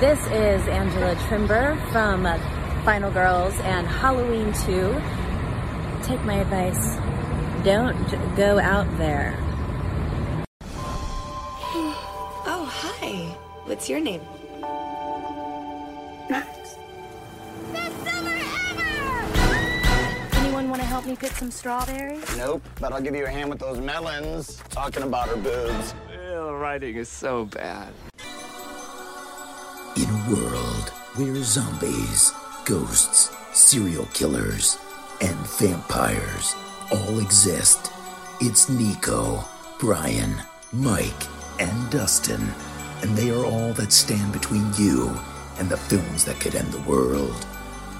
This is Angela Trimbur from uh, Final Girls and Halloween 2. Take my advice. Don't go out there. Oh, hi. What's your name? Best summer ever! Anyone want to help me pick some strawberries? Nope, but I'll give you a hand with those melons. Talking about her boobs. The writing is so bad. World where zombies, ghosts, serial killers, and vampires all exist, it's Nico, Brian, Mike, and Dustin, and they are all that stand between you and the films that could end the world.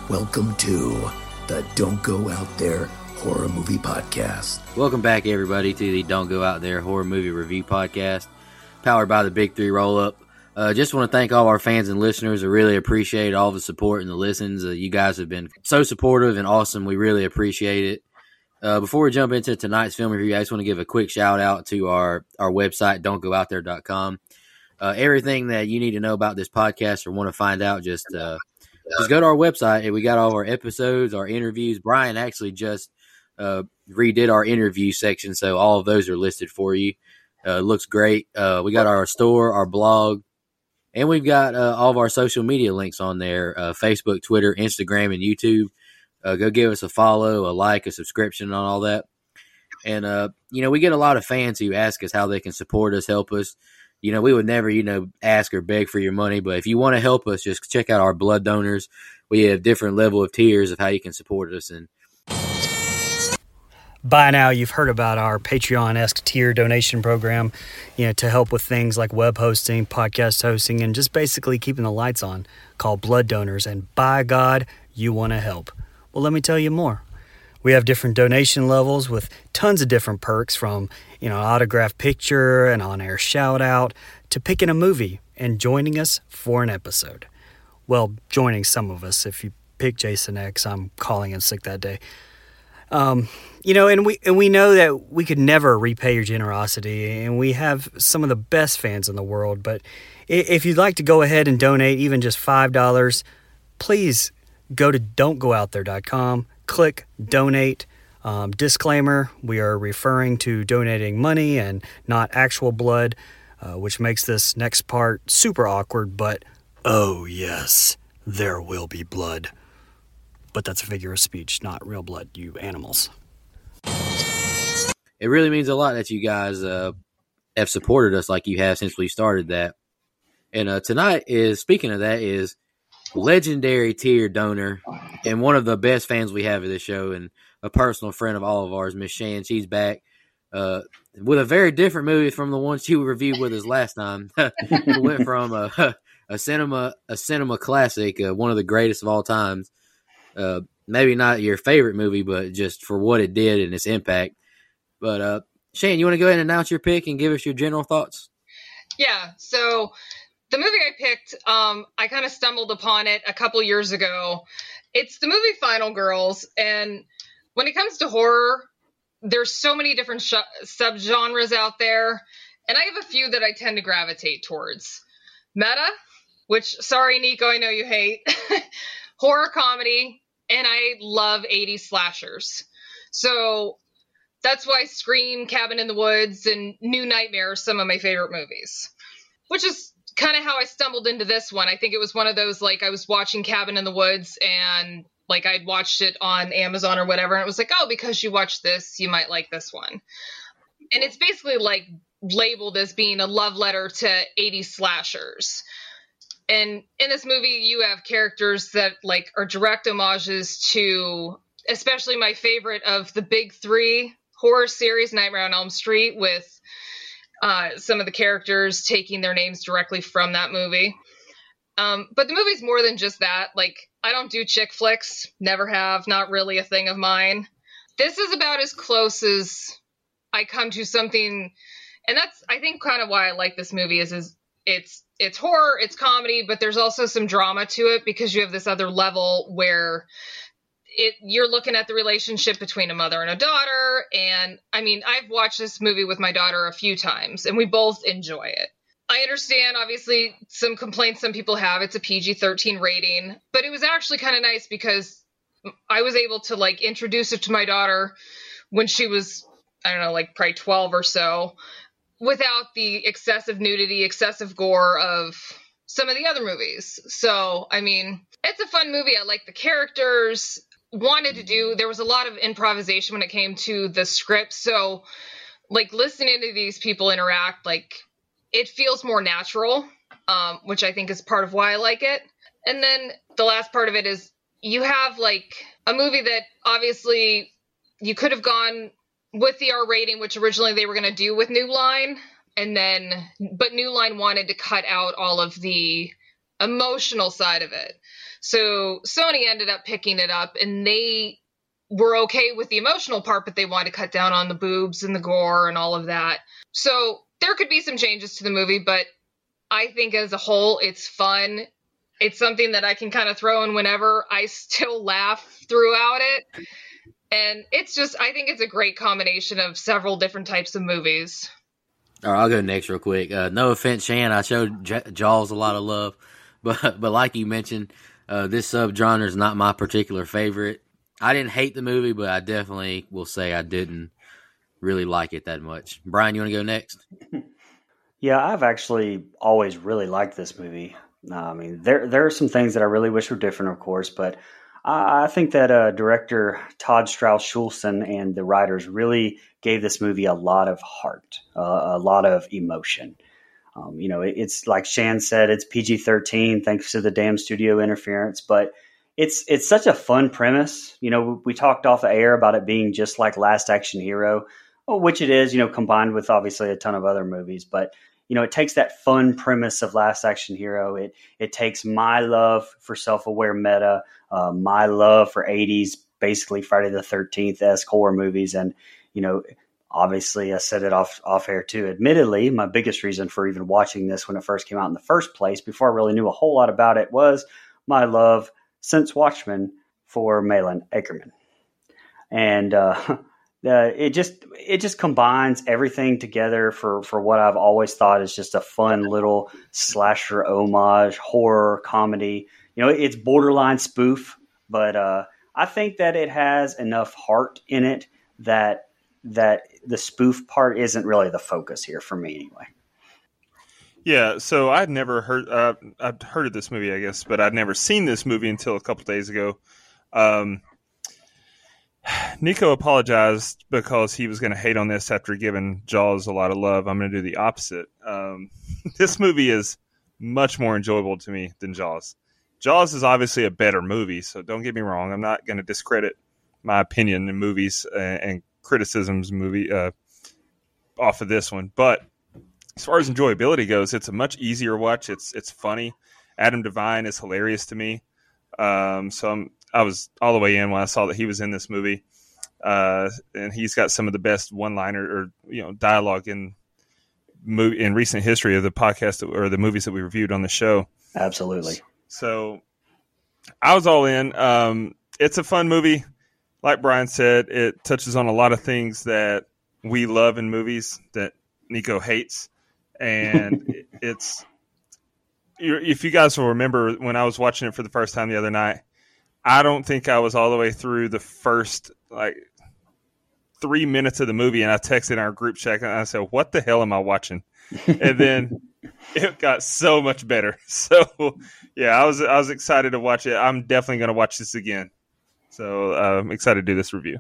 Welcome to the Don't Go Out There Horror Movie Podcast. Welcome back, everybody, to the Don't Go Out There Horror Movie Review Podcast, powered by the Big Three Roll Up. Uh, just want to thank all our fans and listeners. I really appreciate all the support and the listens. Uh, you guys have been so supportive and awesome. We really appreciate it. Uh, before we jump into tonight's film review, I just want to give a quick shout out to our, our website, don'tgoouthere.com. Uh, everything that you need to know about this podcast or want to find out, just uh, just go to our website and we got all our episodes, our interviews. Brian actually just uh, redid our interview section, so all of those are listed for you. Uh, it looks great. Uh, we got our store, our blog, and we've got uh, all of our social media links on there uh, Facebook, Twitter, Instagram, and YouTube. Uh, go give us a follow, a like, a subscription on all that. And, uh, you know, we get a lot of fans who ask us how they can support us, help us. You know, we would never, you know, ask or beg for your money, but if you want to help us, just check out our blood donors. We have different level of tiers of how you can support us. And by now you've heard about our patreon-esque tier donation program you know to help with things like web hosting podcast hosting and just basically keeping the lights on called blood donors. And by god you want to help. Well let me tell you more. We have different donation levels with tons of different perks from you know autograph picture and on-air shout out to picking a movie and joining us for an episode. Well joining some of us. If you pick jason x i'm calling in sick that day um, you know, and we and we know that we could never repay your generosity, and we have some of the best fans in the world. But if you'd like to go ahead and donate even just five dollars, please go to don'tgoouthere.com, click donate. Um, disclaimer: We are referring to donating money and not actual blood, uh, which makes this next part super awkward. But oh yes, there will be blood but that's a figure of speech, not real blood, you animals. It really means a lot that you guys uh, have supported us like you have since we started that. And uh, tonight is, speaking of that, is legendary tier donor and one of the best fans we have of this show and a personal friend of all of ours, Miss Shan. She's back uh, with a very different movie from the one she reviewed with us last time. we went from a, a cinema a cinema classic, uh, one of the greatest of all times, uh, maybe not your favorite movie, but just for what it did and its impact. But uh, Shane, you want to go ahead and announce your pick and give us your general thoughts? Yeah. So the movie I picked, um, I kind of stumbled upon it a couple years ago. It's the movie Final Girls, and when it comes to horror, there's so many different sh- subgenres out there, and I have a few that I tend to gravitate towards. Meta, which sorry Nico, I know you hate. horror comedy, and I love 80s slashers. So that's why Scream, Cabin in the Woods, and New Nightmare are some of my favorite movies, which is kind of how I stumbled into this one. I think it was one of those like I was watching Cabin in the Woods and like I'd watched it on Amazon or whatever, and it was like, oh, because you watched this, you might like this one. And it's basically like labeled as being a love letter to 80s slashers. And in this movie, you have characters that like are direct homages to, especially my favorite of the big three horror series, Nightmare on Elm Street, with uh, some of the characters taking their names directly from that movie. Um, but the movie's more than just that. Like, I don't do chick flicks, never have, not really a thing of mine. This is about as close as I come to something, and that's I think kind of why I like this movie is is it's it's horror, it's comedy, but there's also some drama to it because you have this other level where it you're looking at the relationship between a mother and a daughter and I mean, I've watched this movie with my daughter a few times and we both enjoy it. I understand obviously some complaints some people have. It's a PG-13 rating, but it was actually kind of nice because I was able to like introduce it to my daughter when she was I don't know, like probably 12 or so without the excessive nudity, excessive gore of some of the other movies. So, I mean, it's a fun movie. I like the characters. Wanted to do, there was a lot of improvisation when it came to the script. So, like, listening to these people interact, like, it feels more natural, um, which I think is part of why I like it. And then the last part of it is you have, like, a movie that obviously you could have gone with the R rating, which originally they were going to do with New Line, and then but New Line wanted to cut out all of the emotional side of it. So Sony ended up picking it up, and they were okay with the emotional part, but they wanted to cut down on the boobs and the gore and all of that. So there could be some changes to the movie, but I think as a whole, it's fun. It's something that I can kind of throw in whenever. I still laugh throughout it and it's just I think it's a great combination of several different types of movies. All right, I'll go next real quick. Uh, no offense, Shan, I showed J- Jaws a lot of love, but but like you mentioned, uh, this subgenre is not my particular favorite. I didn't hate the movie, but I definitely will say I didn't really like it that much. Brian, you want to go next? Yeah, I've actually always really liked this movie. Uh, I mean, there there are some things that I really wish were different, of course, but I think that uh, director Todd Strauss Schulson and the writers really gave this movie a lot of heart, uh, a lot of emotion. Um, you know, it, it's like Shan said, it's PG thirteen thanks to the damn studio interference, but it's it's such a fun premise. You know, we talked off the air about it being just like Last Action Hero, which it is. You know, combined with obviously a ton of other movies, but you know, it takes that fun premise of Last Action Hero. It it takes my love for self aware meta, uh, my love for '80s, basically Friday the Thirteenth esque horror movies, and you know, obviously I said it off off air too. Admittedly, my biggest reason for even watching this when it first came out in the first place, before I really knew a whole lot about it, was my love since Watchmen for Malin Akerman. and. Uh, uh, it just it just combines everything together for for what I've always thought is just a fun little slasher homage horror comedy. You know, it's borderline spoof, but uh, I think that it has enough heart in it that that the spoof part isn't really the focus here for me anyway. Yeah, so I'd never heard uh, I'd heard of this movie, I guess, but I'd never seen this movie until a couple days ago. Um, Nico apologized because he was going to hate on this after giving Jaws a lot of love. I'm going to do the opposite. Um, this movie is much more enjoyable to me than Jaws. Jaws is obviously a better movie, so don't get me wrong. I'm not going to discredit my opinion in movies and, and criticisms movie uh, off of this one, but as far as enjoyability goes, it's a much easier watch. It's it's funny. Adam Devine is hilarious to me. Um, so I'm I was all the way in when I saw that he was in this movie, uh, and he's got some of the best one-liner or you know dialogue in in recent history of the podcast or the movies that we reviewed on the show. Absolutely. So I was all in. Um, it's a fun movie. Like Brian said, it touches on a lot of things that we love in movies that Nico hates, and it's if you guys will remember when I was watching it for the first time the other night, I don't think I was all the way through the first like three minutes of the movie, and I texted our group chat and I said, "What the hell am I watching?" and then it got so much better. So yeah, I was I was excited to watch it. I'm definitely going to watch this again. So uh, I'm excited to do this review.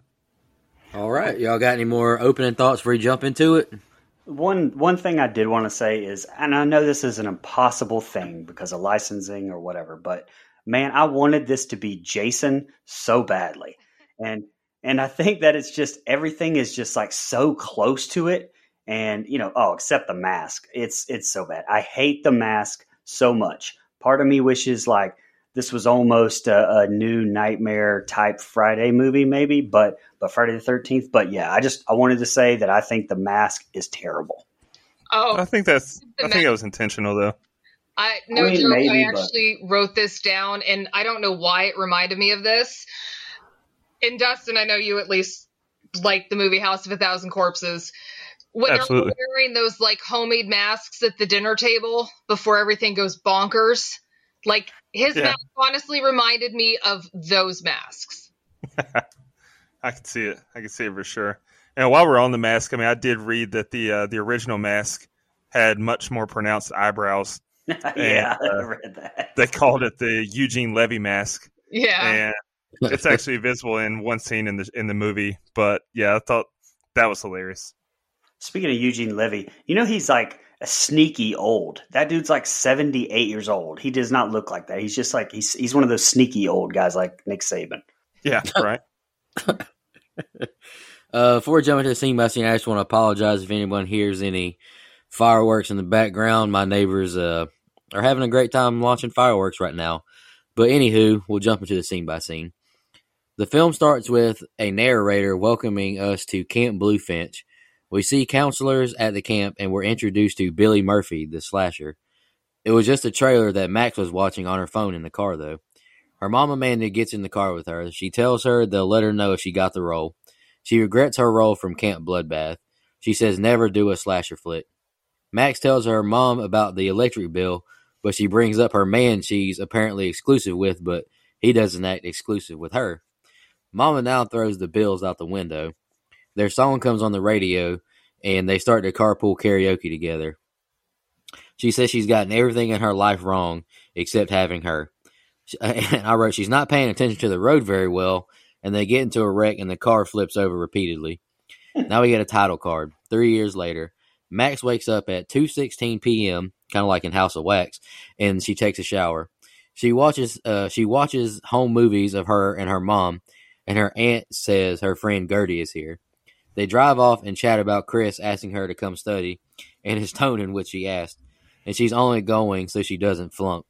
All right, y'all got any more opening thoughts before we jump into it? One one thing I did want to say is, and I know this is an impossible thing because of licensing or whatever, but man, I wanted this to be Jason so badly, and and I think that it's just everything is just like so close to it, and you know, oh, except the mask, it's it's so bad. I hate the mask so much. Part of me wishes like this was almost a, a, new nightmare type Friday movie, maybe, but but Friday the Thirteenth. But yeah, I just I wanted to say that I think the mask is terrible. Oh, I think that's I think that was intentional though. I no I mean, joke. Maybe, I actually but... wrote this down, and I don't know why it reminded me of this. And Dustin, I know you at least like the movie House of a Thousand Corpses. When Absolutely. they're wearing those like homemade masks at the dinner table before everything goes bonkers, like his yeah. mask honestly reminded me of those masks. I can see it. I can see it for sure. And while we're on the mask, I mean, I did read that the uh, the original mask had much more pronounced eyebrows. yeah, and, uh, I read that. They called it the Eugene Levy mask. Yeah, and it's actually visible in one scene in the in the movie. But yeah, I thought that was hilarious. Speaking of Eugene Levy, you know he's like a sneaky old. That dude's like 78 years old. He does not look like that. He's just like he's he's one of those sneaky old guys like Nick Saban. Yeah, right. uh, before we jump into the scene by scene, I just want to apologize if anyone hears any fireworks in the background. My neighbors uh, are having a great time launching fireworks right now. But anywho, we'll jump into the scene by scene. The film starts with a narrator welcoming us to Camp Bluefinch, we see counselors at the camp and we're introduced to Billy Murphy, the slasher. It was just a trailer that Max was watching on her phone in the car, though. Her mom Amanda gets in the car with her. She tells her they'll let her know if she got the role. She regrets her role from Camp Bloodbath. She says never do a slasher flick. Max tells her mom about the electric bill, but she brings up her man she's apparently exclusive with, but he doesn't act exclusive with her. Mama now throws the bills out the window. Their song comes on the radio, and they start to carpool karaoke together. She says she's gotten everything in her life wrong except having her. And I wrote, she's not paying attention to the road very well, and they get into a wreck, and the car flips over repeatedly. now we get a title card. Three years later, Max wakes up at 2:16 p.m., kind of like in House of Wax, and she takes a shower. She watches uh, she watches home movies of her and her mom, and her aunt says her friend Gertie is here. They drive off and chat about Chris asking her to come study and his tone in which she asked, and she's only going so she doesn't flunk.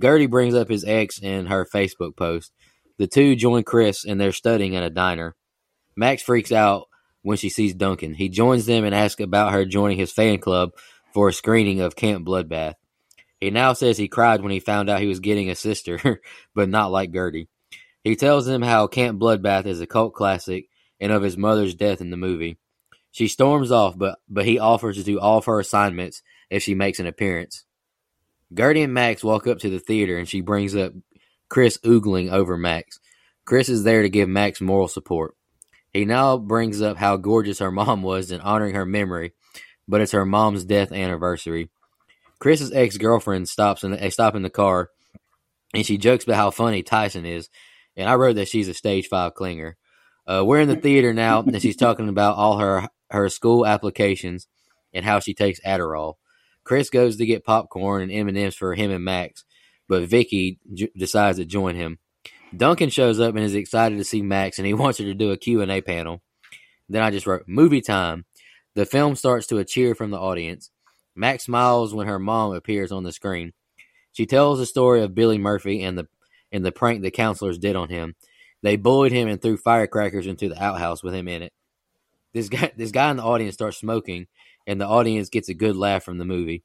Gertie brings up his ex in her Facebook post. The two join Chris and they're studying at a diner. Max freaks out when she sees Duncan. He joins them and asks about her joining his fan club for a screening of Camp Bloodbath. He now says he cried when he found out he was getting a sister, but not like Gertie. He tells them how Camp Bloodbath is a cult classic and of his mother's death in the movie. She storms off, but, but he offers to do all of her assignments if she makes an appearance. Gertie and Max walk up to the theater and she brings up Chris oogling over Max. Chris is there to give Max moral support. He now brings up how gorgeous her mom was and honoring her memory, but it's her mom's death anniversary. Chris's ex girlfriend stops in the, stop in the car and she jokes about how funny Tyson is. And I wrote that she's a stage five clinger. Uh, we're in the theater now, and she's talking about all her her school applications and how she takes Adderall. Chris goes to get popcorn and M and M's for him and Max, but Vicky j- decides to join him. Duncan shows up and is excited to see Max, and he wants her to do a Q and A panel. Then I just wrote movie time. The film starts to a cheer from the audience. Max smiles when her mom appears on the screen. She tells the story of Billy Murphy and the and the prank the counselors did on him. They bullied him and threw firecrackers into the outhouse with him in it. This guy, this guy in the audience starts smoking, and the audience gets a good laugh from the movie.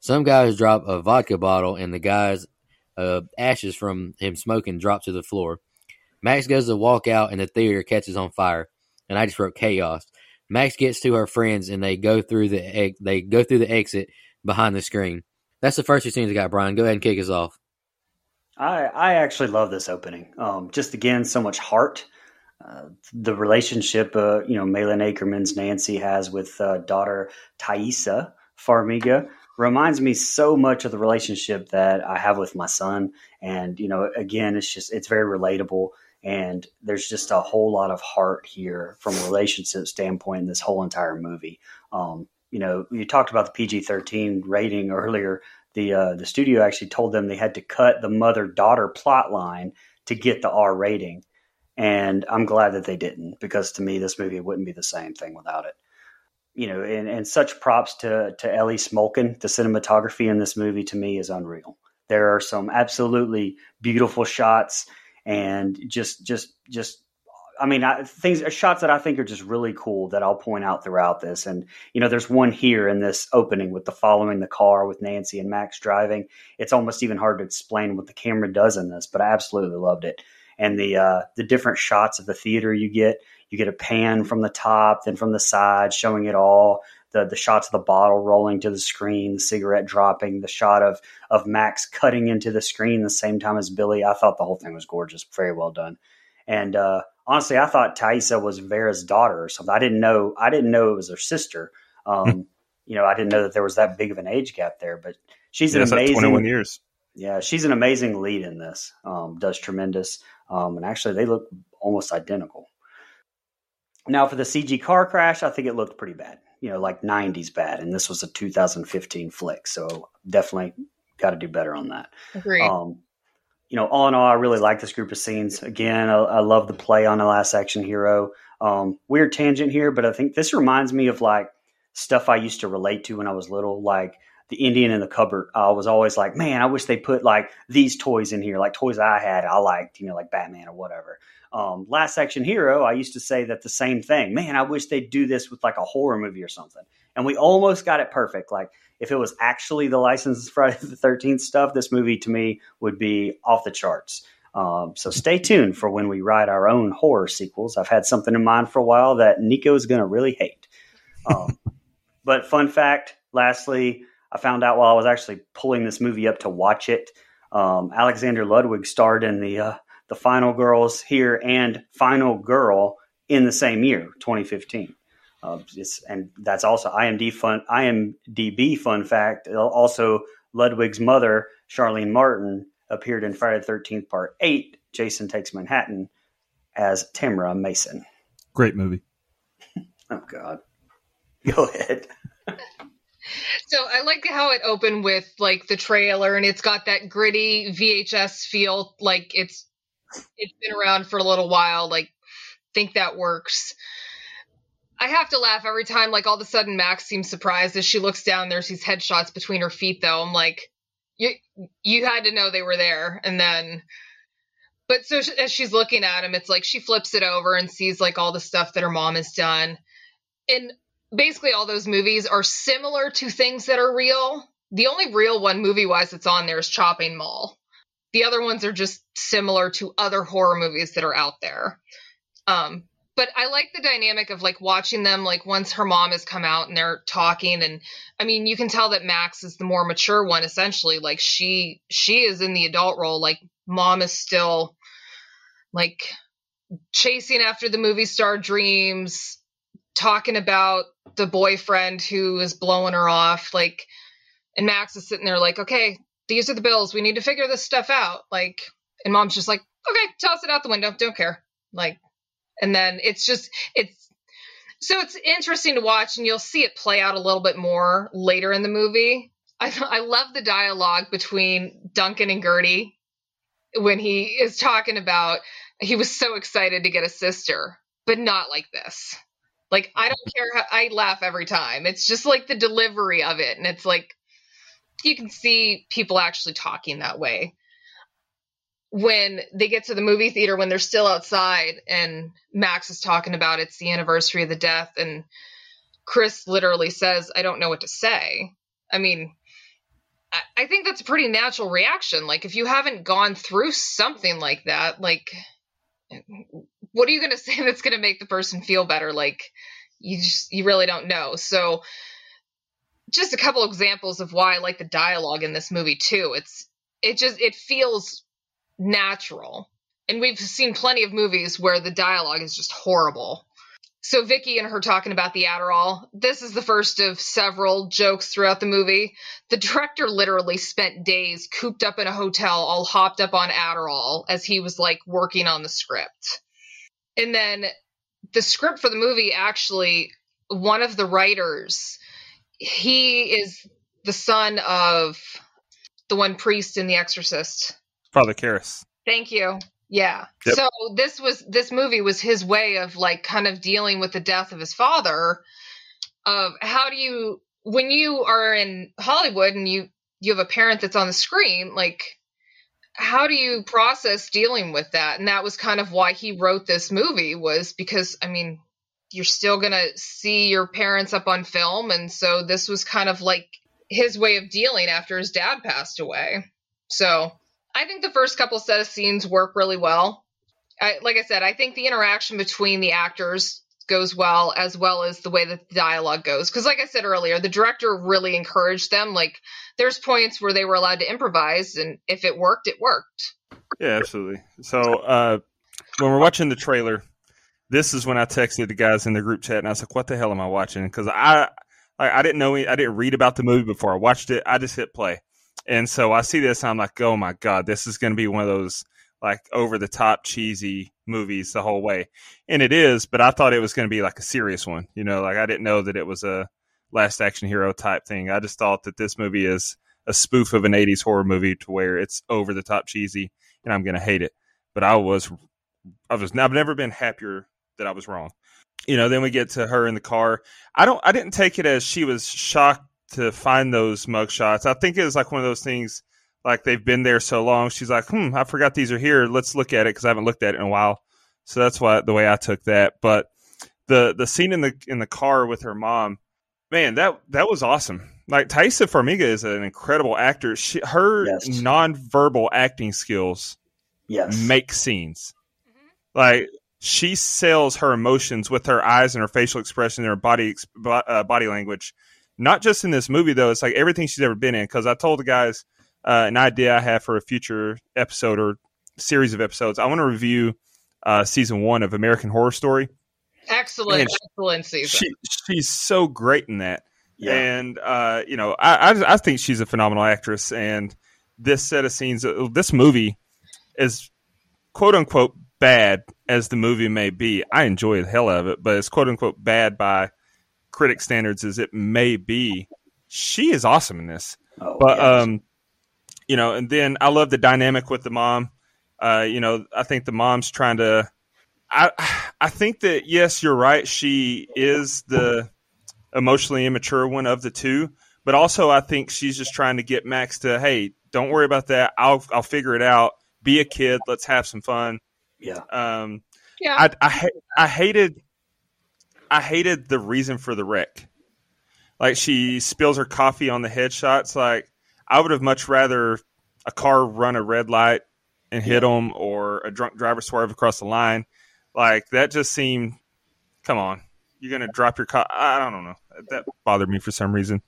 Some guys drop a vodka bottle, and the guy's uh, ashes from him smoking drop to the floor. Max goes to walk out, and the theater catches on fire. And I just wrote chaos. Max gets to her friends, and they go through the they go through the exit behind the screen. That's the first two scenes I got. Brian, go ahead and kick us off. I I actually love this opening. Um, just again, so much heart. Uh, the relationship, uh, you know, Malin Akerman's Nancy has with uh, daughter Taissa Farmiga. reminds me so much of the relationship that I have with my son. And, you know, again, it's just, it's very relatable. And there's just a whole lot of heart here from a relationship standpoint in this whole entire movie. Um, you know, you talked about the PG 13 rating earlier. The, uh, the studio actually told them they had to cut the mother daughter plot line to get the R rating. And I'm glad that they didn't because to me, this movie wouldn't be the same thing without it. You know, and, and such props to, to Elie Smolkin. The cinematography in this movie to me is unreal. There are some absolutely beautiful shots and just, just, just I mean, I, things shots that I think are just really cool that I'll point out throughout this. And you know, there's one here in this opening with the following the car with Nancy and Max driving. It's almost even hard to explain what the camera does in this, but I absolutely loved it and the uh, the different shots of the theater you get. You get a pan from the top, then from the side, showing it all. The the shots of the bottle rolling to the screen, the cigarette dropping, the shot of of Max cutting into the screen the same time as Billy. I thought the whole thing was gorgeous, very well done. And uh, honestly, I thought Taissa was Vera's daughter or something. I didn't know. I didn't know it was her sister. Um, you know, I didn't know that there was that big of an age gap there. But she's an amazing. Twenty one years. Yeah, she's an amazing lead in this. Um, does tremendous. Um, and actually, they look almost identical. Now, for the CG car crash, I think it looked pretty bad. You know, like 90s bad. And this was a 2015 flick. So definitely got to do better on that. Agreed. Um, you know, all in all, I really like this group of scenes. Again, I, I love the play on the last action hero. Um, weird tangent here, but I think this reminds me of like stuff I used to relate to when I was little. Like the Indian in the cupboard, I was always like, man, I wish they put like these toys in here, like toys I had, I liked, you know, like Batman or whatever. Um, Last Action Hero, I used to say that the same thing. Man, I wish they'd do this with like a horror movie or something. And we almost got it perfect. Like if it was actually the licensed Friday the Thirteenth stuff, this movie to me would be off the charts. Um, so stay tuned for when we write our own horror sequels. I've had something in mind for a while that Nico is going to really hate. Um, but fun fact, lastly, I found out while I was actually pulling this movie up to watch it. Um, Alexander Ludwig starred in the uh, the Final Girls here and Final Girl in the same year, 2015. Uh, and that's also IMDb fun. IMDb fun fact. Also, Ludwig's mother, Sharlene Martin, appeared in Friday the Thirteenth Part Eight. Jason Takes Manhattan as Tamara Mason. Great movie. oh God. Go ahead. So I like how it opened with like the trailer and it's got that gritty VHS feel like it's it's been around for a little while like think that works. I have to laugh every time like all of a sudden Max seems surprised as she looks down there's these headshots between her feet though. I'm like you you had to know they were there and then but so as she's looking at him it's like she flips it over and sees like all the stuff that her mom has done. And basically all those movies are similar to things that are real. The only real one movie wise that's on there is Chopping Mall. The other ones are just similar to other horror movies that are out there. Um, but I like the dynamic of like watching them like once her mom has come out and they're talking and I mean you can tell that Max is the more mature one essentially like she she is in the adult role like mom is still like chasing after the movie star dreams talking about the boyfriend who is blowing her off like and max is sitting there like okay these are the bills. We need to figure this stuff out. Like and mom's just like okay toss it out the window. Don't care. Like and then it's just it's so it's interesting to watch and you'll see it play out a little bit more later in the movie. I, I love the dialogue between duncan and gertie when he is talking about he was so excited to get a sister but not like this like I don't care how I laugh every time. It's just like the delivery of it and it's like you can see people actually talking that way. When they get to the movie theater when they're still outside and Max is talking about it's the anniversary of the death and Chris literally says, I don't know what to say. I mean, I, think that's a pretty natural reaction. Like if you haven't gone through something like that, like what are you going to say that's going to make the person feel better? Like you just, you really don't know. So just a couple examples of why I like the dialogue in this movie too. It's, it just, it feels natural. And we've seen plenty of movies where the dialogue is just horrible. so Vicky and her talking about the Adderall. This is the first of several jokes throughout the movie. The director literally spent days cooped up in a hotel, all hopped up on Adderall as he was like working on the script. And then the script for the movie actually, one of the writers, he is the son of the one priest in The Exorcist. Father Karras. Thank you. Yeah. Yep. So this was this movie was his way of like kind of dealing with the death of his father. Of how do you when you are in Hollywood and you you have a parent that's on the screen, like how do you process dealing with that? And that was kind of why he wrote this movie was because I mean you're still gonna see your parents up on film, and so this was kind of like his way of dealing after his dad passed away. So I think the first couple set of scenes work really well. I, like I said, I think the interaction between the actors goes well, as well as the way that the dialogue goes. Because, like I said earlier, the director really encouraged them. Like, there's points where they were allowed to improvise, and if it worked, it worked. Yeah, absolutely. So uh, when we're watching the trailer, this is when I texted the guys in the group chat, and I was like, "What the hell am I watching?" Because I, I, didn't know, I didn't read about the movie before I watched it. I just hit play, and so I see this, I'm like, "Oh my god, this is going to be one of those like over the top cheesy movies the whole way," and it is. But I thought it was going to be like a serious one, you know, like I didn't know that it was a Last Action Hero type thing. I just thought that this movie is a spoof of an 80s horror movie to where it's over the top cheesy and I'm going to hate it. But I was, I was, I've never been happier that I was wrong. You know, then we get to her in the car. I don't, I didn't take it as she was shocked to find those mugshots. I think it was like one of those things, like they've been there so long. She's like, hmm, I forgot these are here. Let's look at it because I haven't looked at it in a while. So that's why the way I took that. But the the scene in the in the car with her mom, man, that that was awesome. Like Taissa Farmiga is an incredible actor. She, her Yes. nonverbal acting skills Yes. make scenes. Like she sells her emotions with her eyes and her facial expression and her body uh, body language. Not just in this movie though. It's like everything she's ever been in. Because I told the guys uh, an idea I have for a future episode or series of episodes. I want to review uh, season one of American Horror Story. Excellent, Man, she- excellent season. She she's so great in that. Yeah. And uh, you know, I, I I think she's a phenomenal actress. And this set of scenes, uh, this movie, is quote unquote bad as the movie may be. I enjoy the hell out of it, but it's quote unquote bad by critic standards as it may be. She is awesome in this. Oh, but yes. um, you know, and then I love the dynamic with the mom. Uh, you know, I think the mom's trying to. I I think that yes, you're right. She is the emotionally immature one of the two, but also I think she's just trying to get Max to, hey, don't worry about that. I'll I'll figure it out. Be a kid. Let's have some fun. yeah. Um, yeah, I I, ha- I hated I hated the reason for the wreck. Like she spills her coffee on the headshots. Like I would have much rather a car run a red light and hit them, or a drunk driver swerve across the line. Like that just seemed. Come on, you're gonna drop your car. I don't know. That bothered me for some reason.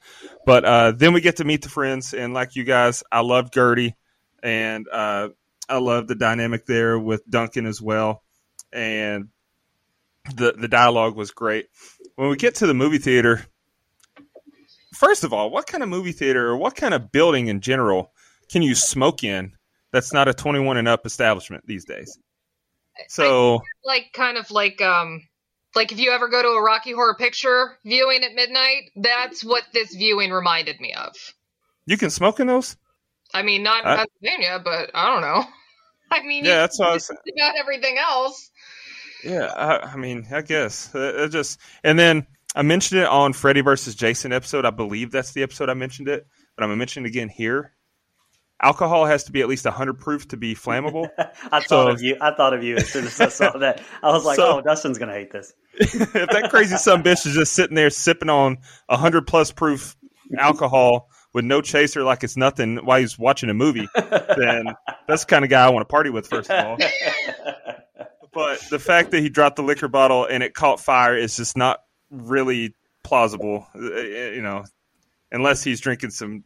But uh, then we get to meet the friends, and like you guys, I love Gertie, and uh, I love the dynamic there with Duncan as well, and the the dialogue was great. When we get to the movie theater, first of all, what kind of movie theater or what kind of building in general can you smoke in that's not a 21 and up establishment these days? So like kind of like um like if you ever go to a Rocky Horror Picture viewing at midnight, that's what this viewing reminded me of. you can smoke in those? I mean, not in I- Pennsylvania, but I don't know. I mean, Yeah, that's what I was about everything else. Yeah, I, I mean, I guess Uh, it just and then I mentioned it on Freddy versus Jason episode. I believe that's the episode I mentioned it, but I'm gonna mention it again here. Alcohol has to be at least 100 proof to be flammable. I thought of you. I thought of you as soon as I saw that. I was like, So- "Oh, Dustin's gonna hate this." if that crazy son bitch is just sitting there sipping on 100 plus proof alcohol with no chaser like it's nothing while he's watching a movie, then that's the kind of guy I want to party with, first of all. But the fact that he dropped the liquor bottle and it caught fire is just not really plausible, uh, you know, unless he's drinking some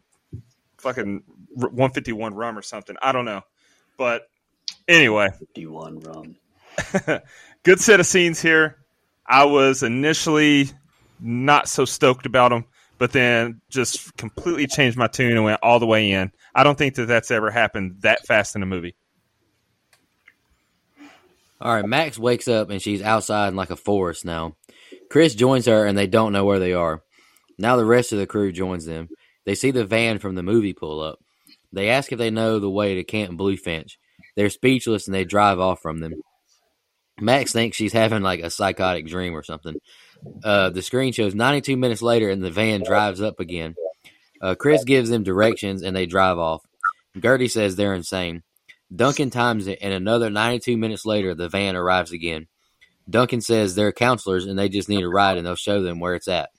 fucking 151 rum or something. I don't know. But anyway, D1 rum. good set of scenes here. I was initially not so stoked about them, but then just completely changed my tune and went all the way in. I don't think that that's ever happened that fast in a movie. All right, Max wakes up and she's outside in like a forest now. Chris joins her and they don't know where they are. Now the rest of the crew joins them. They see the van from the movie pull up. They ask if they know the way to Camp Bluefinch. They're speechless and they drive off from them. Max thinks she's having like a psychotic dream or something. Uh, the screen shows 92 minutes later and the van drives up again. Uh, Chris gives them directions and they drive off. Gertie says they're insane. Duncan times it, and another 92 minutes later, the van arrives again. Duncan says they're counselors and they just need a ride and they'll show them where it's at.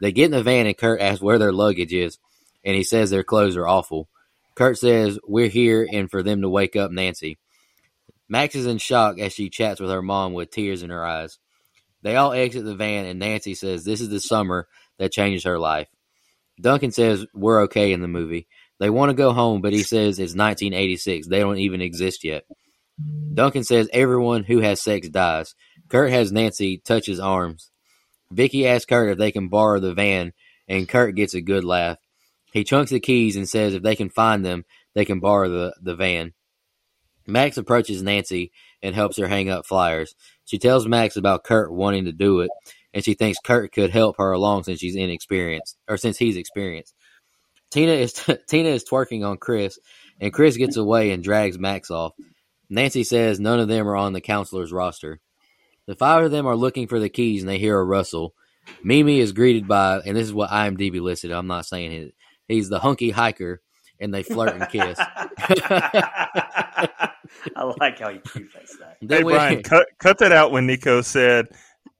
They get in the van and Kurt asks where their luggage is, and he says their clothes are awful. Kurt says we're here and for them to wake up Nancy. Max is in shock as she chats with her mom with tears in her eyes. They all exit the van and Nancy says this is the summer that changes her life. Duncan says we're okay in the movie. They want to go home, but he says it's 1986. They don't even exist yet. Duncan says everyone who has sex dies. Kurt has Nancy touch his arms. Vicky asks Kurt if they can borrow the van, and Kurt gets a good laugh. He chunks the keys and says if they can find them, they can borrow the, the van. Max approaches Nancy and helps her hang up flyers. She tells Max about Kurt wanting to do it, and she thinks Kurt could help her along since she's inexperienced or since he's experienced. Tina is Tina is twerking on Chris, and Chris gets away and drags Max off. Nancy says none of them are on the counselor's roster. The five of them are looking for the keys, and they hear a rustle. Mimi is greeted by, and this is what IMDb listed. I'm not saying it. He's the hunky hiker, and they flirt and kiss. I like how you preface that. Hey Brian, cut cut that out when Nico said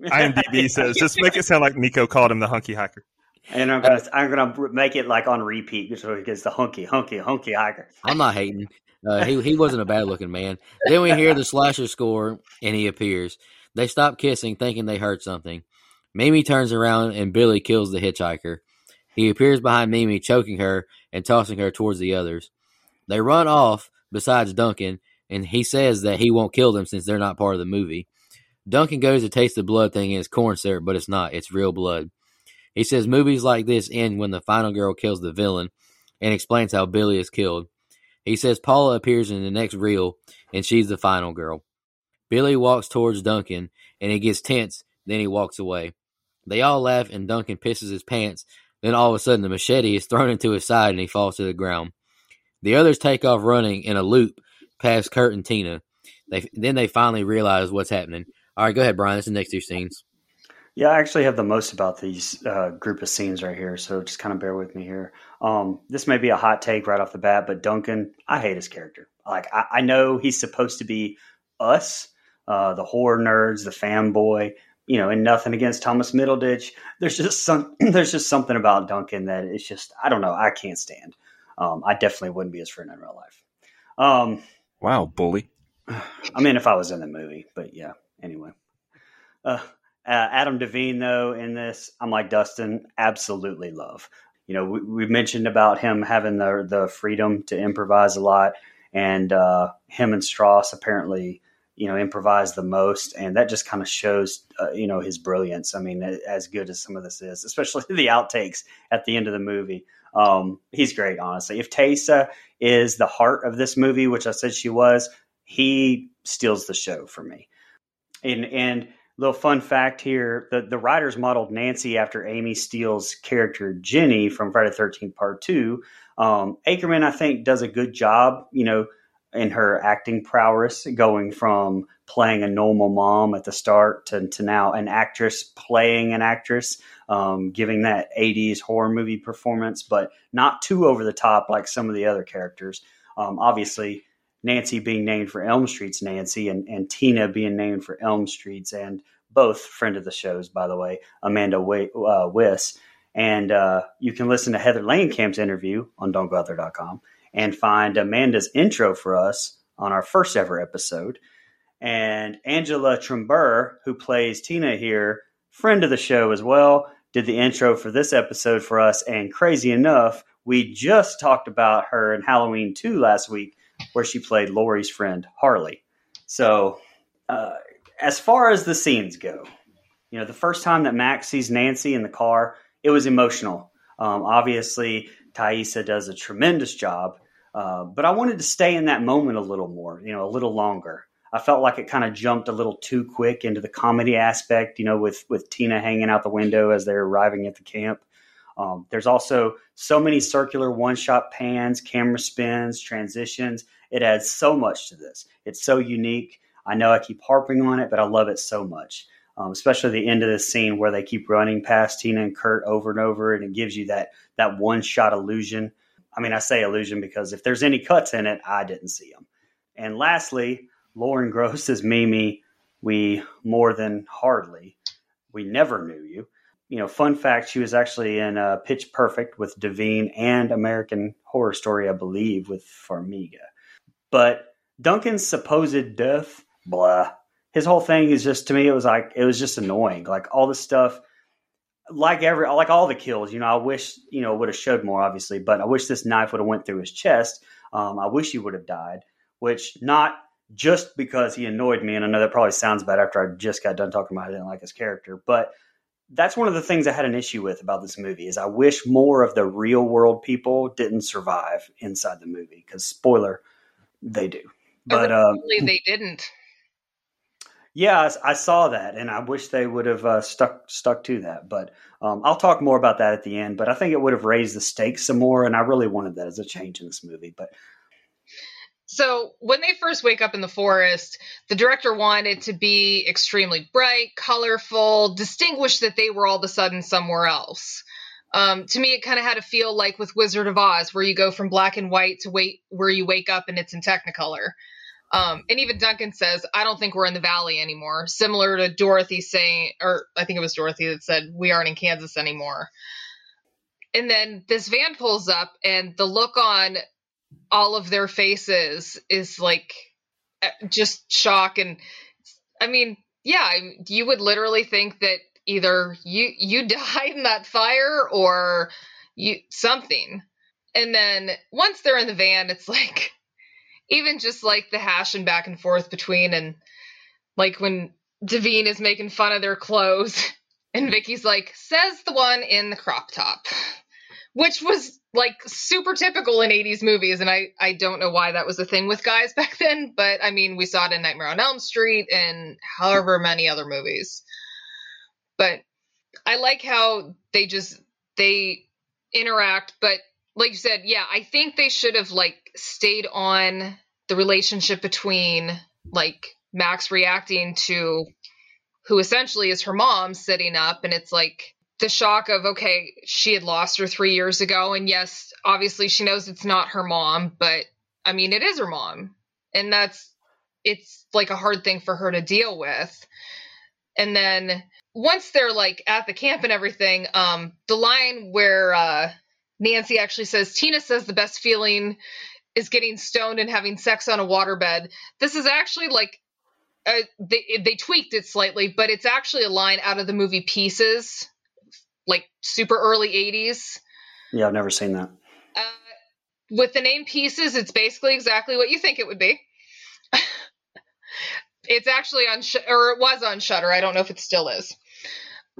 IMDb says. Just make it sound like Nico called him the hunky hiker. And I'm gonna I'm gonna make it like on repeat so he gets the hunky hunky hunky hiker. I'm not hating. Uh, he he wasn't a bad looking man. Then we hear the slasher score, and he appears. They stop kissing, thinking they heard something. Mimi turns around, and Billy kills the hitchhiker. He appears behind Mimi, choking her and tossing her towards the others. They run off, besides Duncan, and he says that he won't kill them since they're not part of the movie. Duncan goes to taste the blood thing and it's corn syrup, but it's not. It's real blood. He says movies like this end when the final girl kills the villain and explains how Billy is killed. He says Paula appears in the next reel and she's the final girl. Billy walks towards Duncan and he gets tense, then he walks away. They all laugh and Duncan pisses his pants. Then all of a sudden the machete is thrown into his side and he falls to the ground. The others take off running in a loop past Kurt and Tina. They then they finally realize what's happening. All right, go ahead, Brian. This is the next two scenes. Yeah, I actually have the most about these uh, group of scenes right here, so just kind of bear with me here. Um, this may be a hot take right off the bat, but Duncan, I hate his character. Like, I, I know he's supposed to be us, uh, the horror nerds, the fanboy, you know, and nothing against Thomas Middleditch. There's just some, there's just something about Duncan that it's just, I don't know, I can't stand. Um, I definitely wouldn't be his friend in real life. Um, wow, bully. I mean, if I was in the movie, but yeah. Anyway, uh, uh, Adam Devine, though, in this, I'm like Dustin, absolutely love. You know, we, we mentioned about him having the the freedom to improvise a lot, and uh, him and Strauss apparently, you know, improvise the most, and that just kind of shows, uh, you know, his brilliance. I mean, as good as some of this is, especially the outtakes at the end of the movie. Um, he's great, honestly. If Taissa is the heart of this movie, which I said she was, he steals the show for me. And and little fun fact here: the the writers modeled Nancy after Amy Steel's character Jenny from Friday Thirteenth Part Two. Um, Akerman, I think, does a good job. You know. In her acting prowess, going from playing a normal mom at the start to, to now an actress playing an actress, um, giving that 80s horror movie performance, but not too over the top like some of the other characters. Um, obviously, Nancy being named for Elm Street's Nancy and, and Tina being named for Elm Street's, and both friend of the shows, by the way, Amanda uh, Wyss. And uh, you can listen to Heather Langenkamp's interview on don'tgooutthere.com and find Amanda's intro for us on our first ever episode. And Angela Trimbur, who plays Tina here, friend of the show as well, did the intro for this episode for us. And crazy enough, we just talked about her in Halloween 2 last week where she played Laurie's friend Harley. So, uh, as far as the scenes go, You know, the first time that Max sees Nancy in the car, it was emotional. Um, obviously, Taissa does a tremendous job, uh, but I wanted to stay in that moment a little more, you know, a little longer. I felt like it kind of jumped a little too quick into the comedy aspect, you know, with with Tina hanging out the window as they're arriving at the camp. Um, there's also so many circular one shot pans, camera spins, transitions. It adds so much to this. It's so unique. I know I keep harping on it, but I love it so much. Um, especially the end of the scene where they keep running past Tina and Kurt over and over, and it gives you that that one shot illusion. I mean, I say illusion because if there's any cuts in it, I didn't see them. And lastly, Lauren Gros is Mimi. We more than hardly. We never knew you. You know, fun fact: she was actually in uh, Pitch Perfect with DeVine and American Horror Story, I believe, with Farmiga. But Duncan's supposed death, blah. His whole thing is just to me, it was like it was just annoying. Like all this stuff, like every like all the kills. You know, I wish you know would have showed more, obviously, but I wish this knife would have went through his chest. Um, I wish he would have died. Which not just because he annoyed me. And I know that probably sounds bad after I just got done talking about I didn't like his character, but that's one of the things I had an issue with about this movie is I wish more of the real world people didn't survive inside the movie because spoiler, they do. But uh, they didn't. Yeah, I, I, saw that, and I wish they would have uh, stuck stuck to that. But um, I'll talk more about that at the end. But I think it would have raised the stakes some more, and I really wanted that as a change in this movie. But so when they first wake up in the forest, the director wanted to be extremely bright, colorful, distinguished that they were all of a sudden somewhere else. Um, to me, it kind of had a feel like with Wizard of Oz, where you go from black and white to wait where you wake up and it's in Technicolor. Um, and even Duncan says, "I don't think we're in the valley anymore." Similar to Dorothy saying, or I think it was Dorothy that said, "We aren't in Kansas anymore." And then this van pulls up, and the look on all of their faces is like uh, just shock and I mean, yeah, you would literally think that either you you died in that fire or you something. And then once they're in the van, it's like even just like the hashing back and forth between and like when Devine is making fun of their clothes and Vicky's like, says the one in the crop top which was like super typical in 80s movies and I I don't know why that was a thing with guys back then but I mean we saw it in Nightmare on Elm Street and however many other movies. But I like how they just they interact but like you said yeah I think they should have like stayed on the relationship between like Max reacting to who essentially is her mom sitting up and it's like the shock of okay she had lost her three years ago and yes obviously she knows it's not her mom but i mean it is her mom. And that's it's like a hard thing for her to deal with. And then once they're like at the camp and everything um the line where uh nancy actually says tina says the best feeling is getting stoned and having sex on a waterbed this is actually like uh, they they tweaked it slightly, but it's actually a line out of the movie Pieces like super early 80s. Yeah, I've never seen that. Uh, with the name Pieces, it's basically exactly what you think it would be. it's actually on, Sh- or it was on Shutter. I don't know if it still is.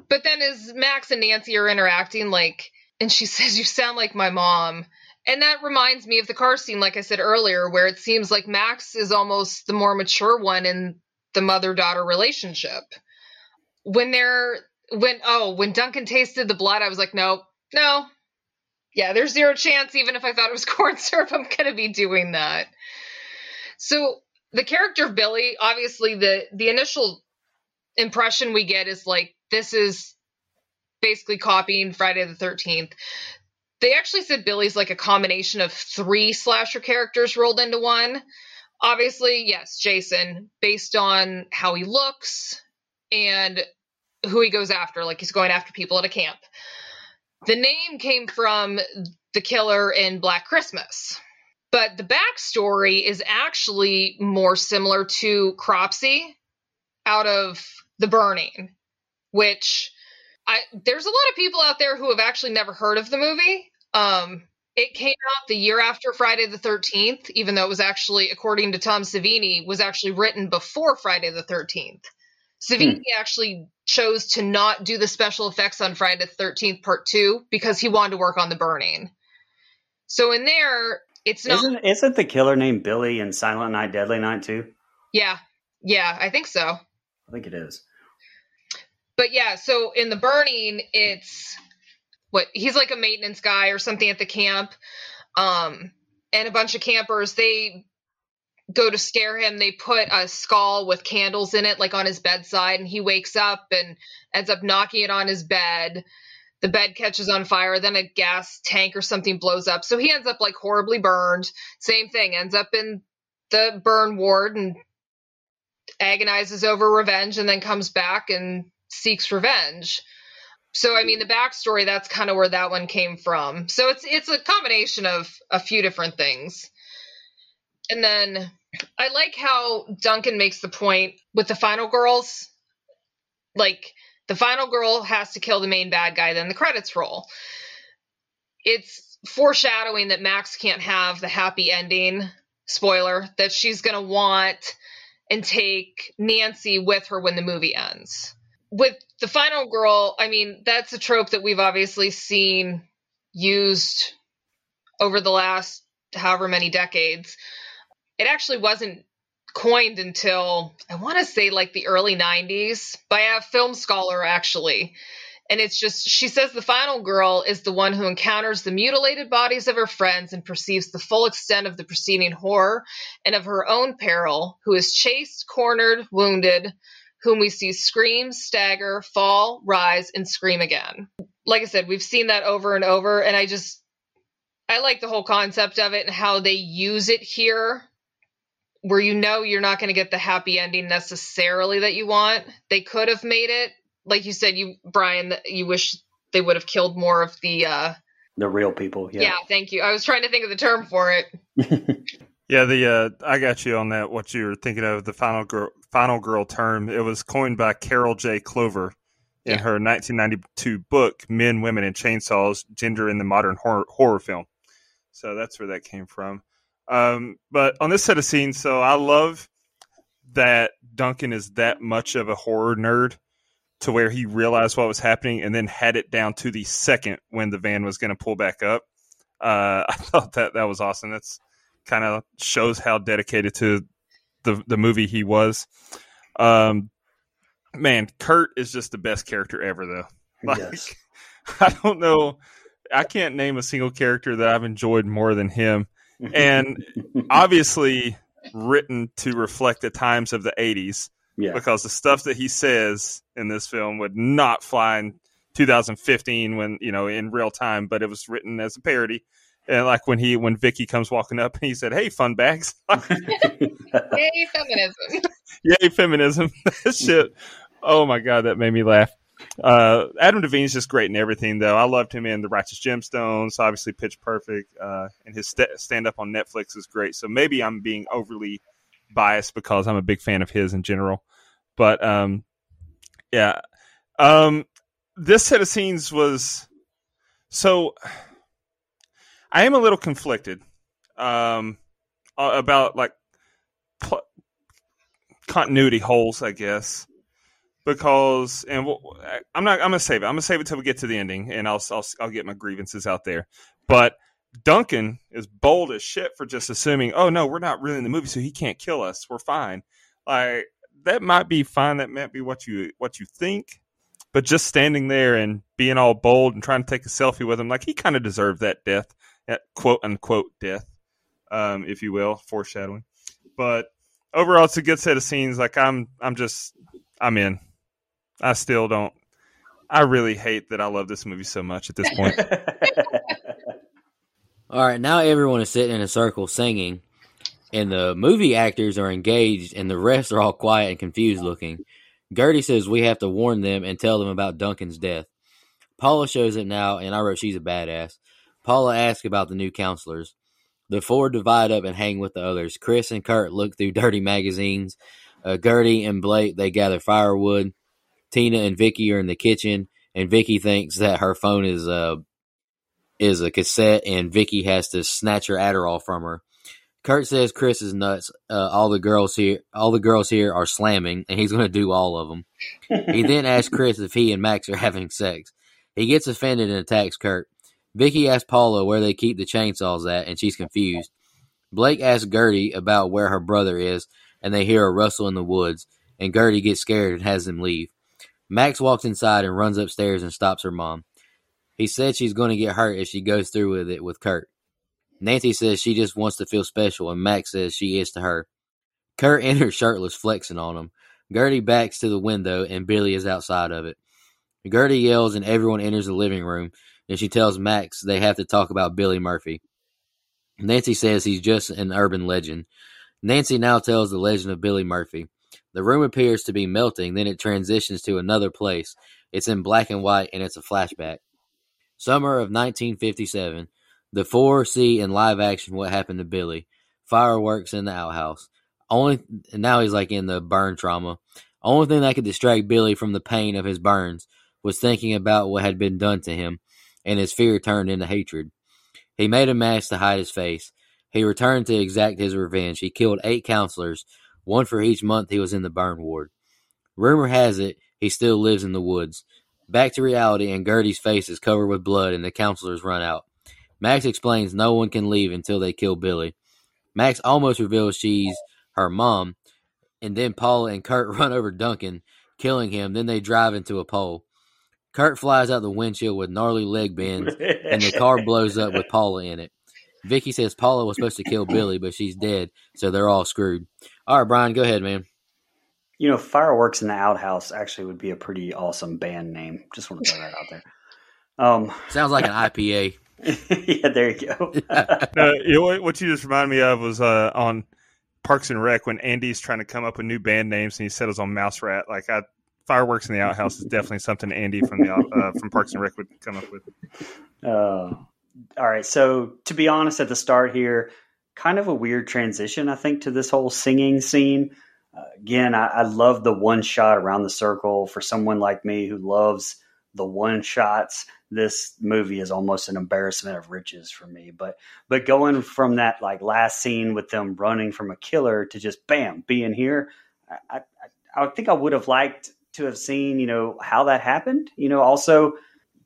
But then as Max and Nancy are interacting, like, and she says, "You sound like my mom," and that reminds me of the car scene, like I said earlier, where it seems like Max is almost the more mature one in the mother-daughter relationship. When they're when oh when Duncan tasted the blood, I was like, no, no, yeah, there's zero chance. Even if I thought it was corn syrup, I'm gonna be doing that. So the character of Billy, obviously, the the initial impression we get is like this is basically copying Friday the Thirteenth. They actually said Billy's like a combination of three slasher characters rolled into one. Obviously, yes, Jason, based on how he looks and who he goes after. Like he's going after people at a camp. The name came from the killer in Black Christmas. But the backstory is actually more similar to Cropsy out of The Burning, which I there's a lot of people out there who have actually never heard of the movie. Um, it came out the year after Friday the 13th, even though it was actually, according to Tom Savini, was actually written before Friday the 13th. Savini hmm. actually chose to not do the special effects on Friday the 13th Part 2 because he wanted to work on the burning. So in there, it's not. Isn't, isn't the killer named Billy in Silent Night, Deadly Night too? Yeah. Yeah, I think so. I think it is. But yeah, so in the burning, it's what he's like a maintenance guy or something at the camp. Um, and a bunch of campers, they go to scare him. They put a skull with candles in it, like on his bedside, and he wakes up and ends up knocking it on his bed. The bed catches on fire, then a gas tank or something blows up. So he ends up like horribly burned. Same thing, ends up in the burn ward and agonizes over revenge and then comes back and seeks revenge. So I mean the backstory that's kind of where that one came from. So it's it's a combination of a few different things. And then I like how Duncan makes the point with the final girls. Like the final girl has to kill the main bad guy, then the credits roll. It's foreshadowing that Max can't have the happy ending. Spoiler that she's going to want and take Nancy with her when the movie ends. With the final girl, I mean, that's a trope that we've obviously seen used over the last however many decades it actually wasn't coined until I want to say like the early 90s by a film scholar actually. And it's just, she says the final girl is the one who encounters the mutilated bodies of her friends and perceives the full extent of the preceding horror and of her own peril, who is chased, cornered, wounded, whom we see scream, stagger, fall, rise, and scream again. Like I said, we've seen that over and over. And I just, I like the whole concept of it and how they use it here where you know you're not going to get the happy ending necessarily that you want. They could have made it like you said, you Brian, you wish they would have killed more of the uh the real people. Yeah. Yeah, thank you. I was trying to think of the term for it. yeah, the uh I got you on that what you were thinking of the final girl final girl term. It was coined by Carol J. Clover in her 1992 book Men, Women and Chainsaws: Gender in the Modern Horror, horror Film. So that's where that came from. Um, but on this set of scenes, so I love that Duncan is that much of a horror nerd to where he realized what was happening and then had it down to the second when the van was going to pull back up. Uh, I thought that that was awesome. That's kind of shows how dedicated to the the movie he was. Um, man, Kurt is just the best character ever, though. Like, yes. I don't know. I can't name a single character that I've enjoyed more than him and obviously written to reflect the times of the 80s yeah. because the stuff that he says in this film would not fly in 2015 when you know in real time but it was written as a parody and like when he when Vicky comes walking up and he said hey fun bags yay feminism yay feminism shit oh my god that made me laugh uh, Adam DeVine's just great in everything, though. I loved him in The Righteous Gemstones, obviously Pitch Perfect, uh, and his st- stand up on Netflix is great. So maybe I'm being overly biased because I'm a big fan of his in general. But um, yeah, um, this set of scenes was so. I am a little conflicted um, about like pl- continuity holes, I guess because and we'll, I'm not I'm gonna save it. I'm gonna save it till we get to the ending, and I'll I'll I'll get my grievances out there. But Duncan is bold as shit for just assuming, oh no, we're not really in the movie, so he can't kill us. We're fine. Like that might be fine. That might be what you what you think. But just standing there and being all bold and trying to take a selfie with him, like he kind of deserved that death, quote unquote death, um, if you will, foreshadowing. But overall, it's a good set of scenes. Like I'm, I'm just, I'm in. I still don't. I really hate that I love this movie so much at this point. all right, now everyone is sitting in a circle singing, and the movie actors are engaged, and the rest are all quiet and confused looking. Gertie says we have to warn them and tell them about Duncan's death. Paula shows up now, and I wrote she's a badass. Paula asks about the new counselors. The four divide up and hang with the others. Chris and Kurt look through dirty magazines. Uh, Gertie and Blake they gather firewood. Tina and Vicky are in the kitchen, and Vicky thinks that her phone is a is a cassette, and Vicky has to snatch her Adderall from her. Kurt says Chris is nuts. Uh, all the girls here, all the girls here are slamming, and he's going to do all of them. he then asks Chris if he and Max are having sex. He gets offended and attacks Kurt. Vicky asks Paula where they keep the chainsaws at, and she's confused. Blake asks Gertie about where her brother is, and they hear a rustle in the woods, and Gertie gets scared and has them leave. Max walks inside and runs upstairs and stops her mom. He said she's going to get hurt if she goes through with it with Kurt. Nancy says she just wants to feel special, and Max says she is to her. Kurt enters shirtless, flexing on him. Gertie backs to the window, and Billy is outside of it. Gertie yells, and everyone enters the living room, and she tells Max they have to talk about Billy Murphy. Nancy says he's just an urban legend. Nancy now tells the legend of Billy Murphy. The room appears to be melting, then it transitions to another place. It's in black and white, and it's a flashback. Summer of 1957. The four see in live action what happened to Billy. Fireworks in the outhouse. Only now he's like in the burn trauma. Only thing that could distract Billy from the pain of his burns was thinking about what had been done to him, and his fear turned into hatred. He made a mask to hide his face. He returned to exact his revenge. He killed eight counselors, one for each month he was in the burn ward. Rumor has it he still lives in the woods. Back to reality, and Gertie's face is covered with blood, and the counselors run out. Max explains no one can leave until they kill Billy. Max almost reveals she's her mom, and then Paula and Kurt run over Duncan, killing him. Then they drive into a pole. Kurt flies out the windshield with gnarly leg bends, and the car blows up with Paula in it. Vicky says Paula was supposed to kill Billy, but she's dead, so they're all screwed. All right, Brian, go ahead, man. You know, Fireworks in the Outhouse actually would be a pretty awesome band name. Just want to throw that out there. Um, Sounds like an IPA. yeah, there you go. no, you know, what you just reminded me of was uh, on Parks and Rec when Andy's trying to come up with new band names and he settles on Mouse Rat. Like I, fireworks in the outhouse is definitely something Andy from the uh, from Parks and Rec would come up with. Uh, all right, so to be honest, at the start here, kind of a weird transition, I think, to this whole singing scene. Uh, again, I, I love the one shot around the circle. For someone like me who loves the one shots, this movie is almost an embarrassment of riches for me. But but going from that like last scene with them running from a killer to just bam being here, I, I, I think I would have liked to have seen you know how that happened. You know, also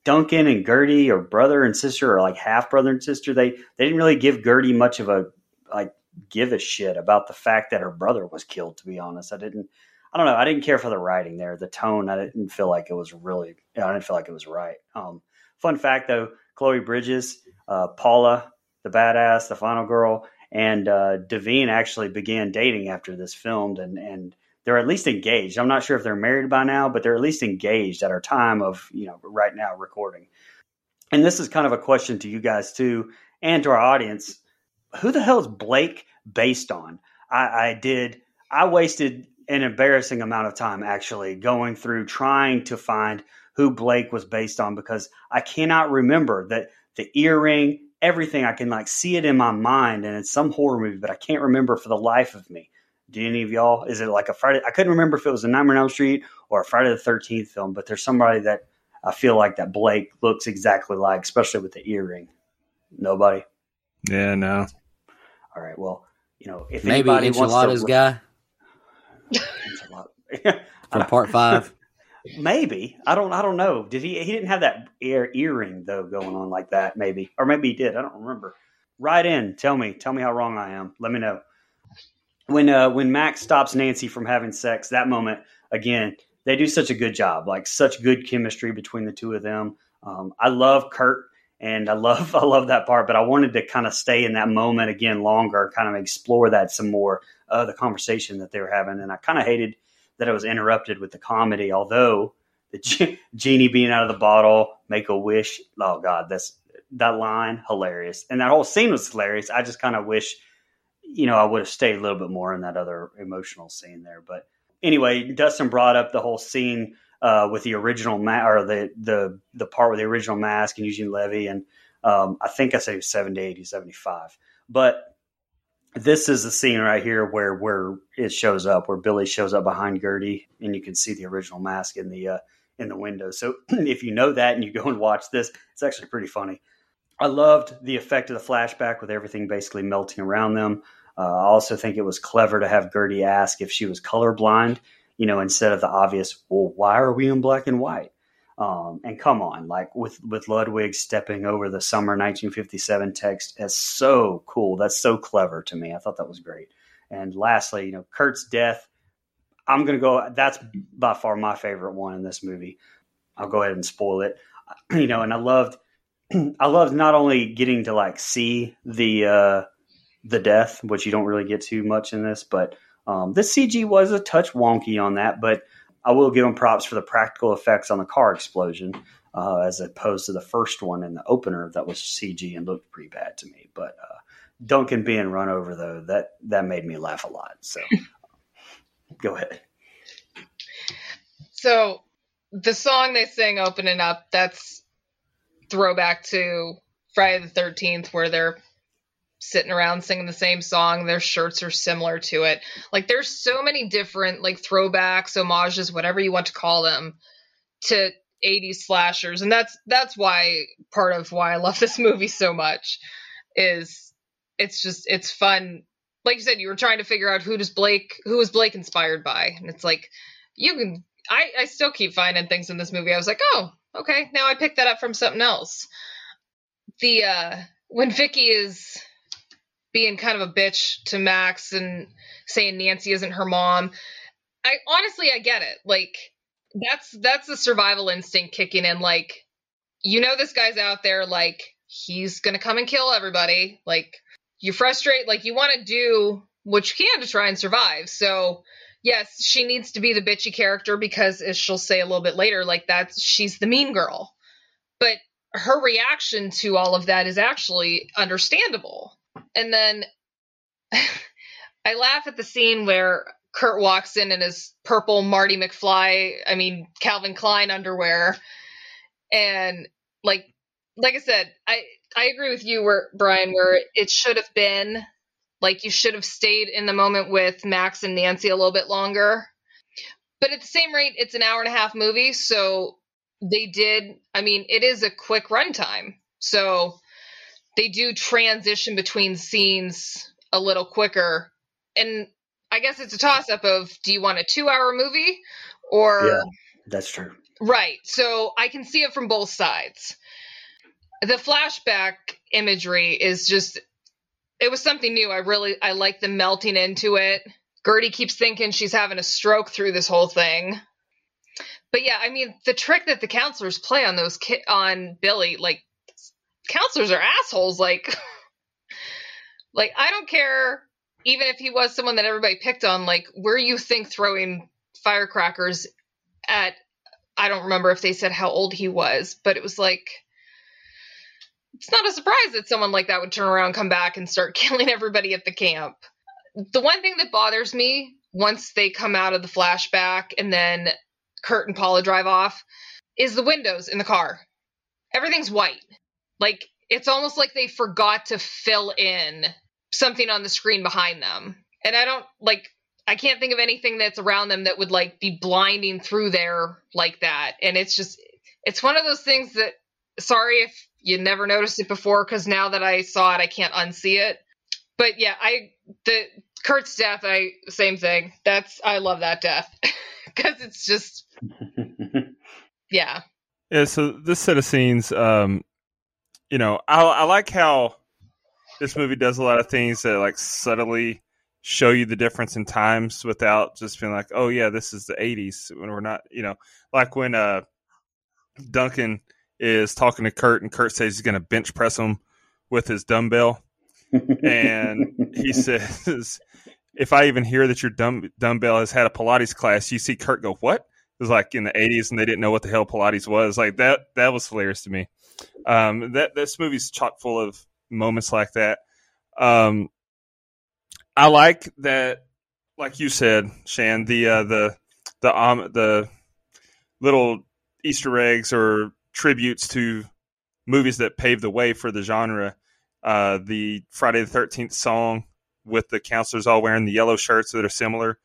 Duncan and Gertie or brother and sister or like half brother and sister. They they didn't really give Gertie much of a like give a shit about the fact that her brother was killed. To be honest, I didn't. I don't know. I didn't care for the writing there, the tone. I didn't feel like it was really. You know, I didn't feel like it was right. Um, fun fact though, Chloe Bridges, uh, Paula, the badass, the final girl, and uh, DeVine actually began dating after this filmed, and and they're at least engaged. I'm not sure if they're married by now, but they're at least engaged at our time of you know right now recording. And this is kind of a question to you guys too, and to our audience. Who the hell is Blake based on? I, I did. I wasted an embarrassing amount of time actually going through trying to find who Blake was based on because I cannot remember that the earring, everything. I can like see it in my mind, and it's some horror movie, but I can't remember for the life of me. Do any of y'all? Is it like a Friday? I couldn't remember if it was a Nightmare on Elm Street or a Friday the Thirteenth film, but there's somebody that I feel like that Blake looks exactly like, especially with the earring. Nobody. Yeah, no. All right. Well, you know, if maybe anybody enchiladas wants to, guy from part five. Maybe I don't. I don't know. Did he? He didn't have that ear earring though going on like that. Maybe, or maybe he did. I don't remember. Write in. Tell me. Tell me how wrong I am. Let me know. When uh, when Max stops Nancy from having sex, that moment again, they do such a good job. Like such good chemistry between the two of them. Um, I love Kurt and I love I love that part, but I wanted to kind of stay in that moment again longer, kind of explore that some more, uh, the conversation that they were having, and I kind of hated that it was interrupted with the comedy. Although the ge- genie being out of the bottle, make a wish. Oh God, that's that line hilarious, and that whole scene was hilarious. I just kind of wish, you know, I would have stayed a little bit more in that other emotional scene there. But anyway, Dustin brought up the whole scene uh, with the original ma- or the the the part with the original mask and Eugene Levy, and um, I think I said 70, 80, 75. But this is the scene right here where where it shows up, where Billy shows up behind Gertie, and you can see the original mask in the uh, in the window. So if you know that and you go and watch this, it's actually pretty funny. I loved the effect of the flashback with everything basically melting around them. Uh, I also think it was clever to have Gertie ask if she was colorblind, you know, instead of the obvious, well, why are we in black and white? Um, and come on, like with with Ludwig stepping over the summer 1957 text, is so cool. That's so clever to me. I thought that was great. And lastly, you know, Kurt's death. I'm gonna go. That's by far my favorite one in this movie. I'll go ahead and spoil it. You know, and I loved, I loved not only getting to like see the uh, the death, which you don't really get too much in this, but um, the CG was a touch wonky on that, but I will give them props for the practical effects on the car explosion, uh, as opposed to the first one in the opener that was CG and looked pretty bad to me. But uh, Duncan being run over though, that that made me laugh a lot. So go ahead. So the song they sing opening up, that's throwback to Friday the Thirteenth, where they're sitting around singing the same song. Their shirts are similar to it. Like there's so many different like throwbacks, homages, whatever you want to call them, to 80s slashers, and that's that's why part of why I love this movie so much is it's just it's fun. Like you said, you were trying to figure out who does Blake who is Blake inspired by, and it's like you can. I I still keep finding things in this movie. I was like, oh, okay, now I picked that up from something else. The uh when Vicky is being kind of a bitch to Max and saying Nancy isn't her mom. I honestly I get it. Like that's that's the survival instinct kicking in like you know this guy's out there like he's going to come and kill everybody. Like you frustrate like you want to do what you can to try and survive. So yes, she needs to be the bitchy character because as she'll say a little bit later like that's she's the mean girl. But her reaction to all of that is actually understandable and then I laugh at the scene where Kurt walks in in his purple Marty McFly, I mean Calvin Klein underwear, and like like I said, I I agree with you where Brian where it should have been like you should have stayed in the moment with Max and Nancy a little bit longer. But at the same rate, it's an hour and a half movie, so they did. I mean, it is a quick runtime, so they do transition between scenes a little quicker. And I guess it's a toss up of do you want a two hour movie or. Yeah, that's true. Right. So I can see it from both sides. The flashback imagery is just, it was something new. I really, I like the melting into it. Gertie keeps thinking she's having a stroke through this whole thing. But yeah, I mean, the trick that the counselors play on those ki- on Billy, like counselors are assholes. Like, like I don't care, even if he was someone that everybody picked on. Like, where you think throwing firecrackers at? I don't remember if they said how old he was, but it was like it's not a surprise that someone like that would turn around, come back, and start killing everybody at the camp. The one thing that bothers me once they come out of the flashback and then Kurt and Paula drive off is the windows in the car. Everything's white. Like it's almost like they forgot to fill in something on the screen behind them. And I don't like I can't think of anything that's around them that would like be blinding through there like that. And it's just it's one of those things that sorry if you never noticed it before cuz now that I saw it I can't unsee it. But yeah, I the Kurt's death I same thing. That's I love that death cuz it's just yeah. Yeah, so this set of scenes um you know, I, I like how this movie does a lot of things that like subtly show you the difference in times without just being like, oh yeah, this is the '80s when we're not, you know, like when uh Duncan is talking to Kurt and Kurt says he's going to bench press him with his dumbbell, and he says, "If I even hear that your dumb, dumbbell has had a Pilates class, you see Kurt go what?" It was like in the '80s, and they didn't know what the hell Pilates was. Like that, that was hilarious to me. Um, that this movie's chock full of moments like that. Um, I like that, like you said, Shan, the uh, the the um, the little Easter eggs or tributes to movies that paved the way for the genre. Uh, the Friday the Thirteenth song with the counselors all wearing the yellow shirts that are similar.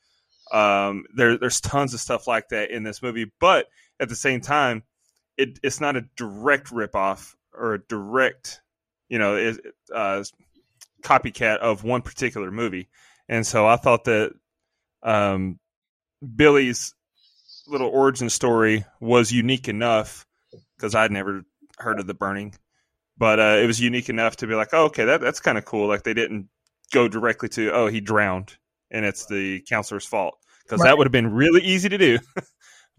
Um, there, there's tons of stuff like that in this movie, but at the same time, it, it's not a direct ripoff or a direct, you know, it, uh, copycat of one particular movie, and so I thought that um, Billy's little origin story was unique enough because I'd never heard of the burning, but uh, it was unique enough to be like, oh, okay, that that's kind of cool. Like they didn't go directly to, oh, he drowned, and it's the counselor's fault because Right. that would have been really easy to do.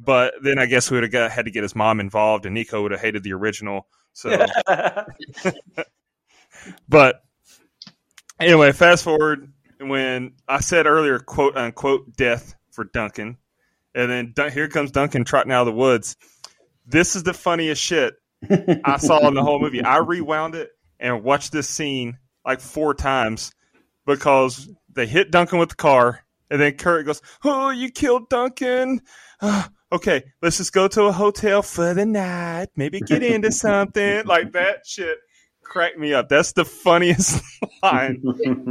but then I guess we would have got, had to get his mom involved, and Nico would have hated the original. So, but anyway, fast forward when I said earlier, quote unquote, death for Duncan, and then Dun- here comes Duncan trotting out of the woods. This is the funniest shit I saw in the whole movie. I rewound it and watched this scene like four times because they hit Duncan with the car, and then Kurt goes, "Oh, you killed Duncan." Okay, let's just go to a hotel for the night. Maybe get into something like that. Shit cracked me up. That's the funniest line.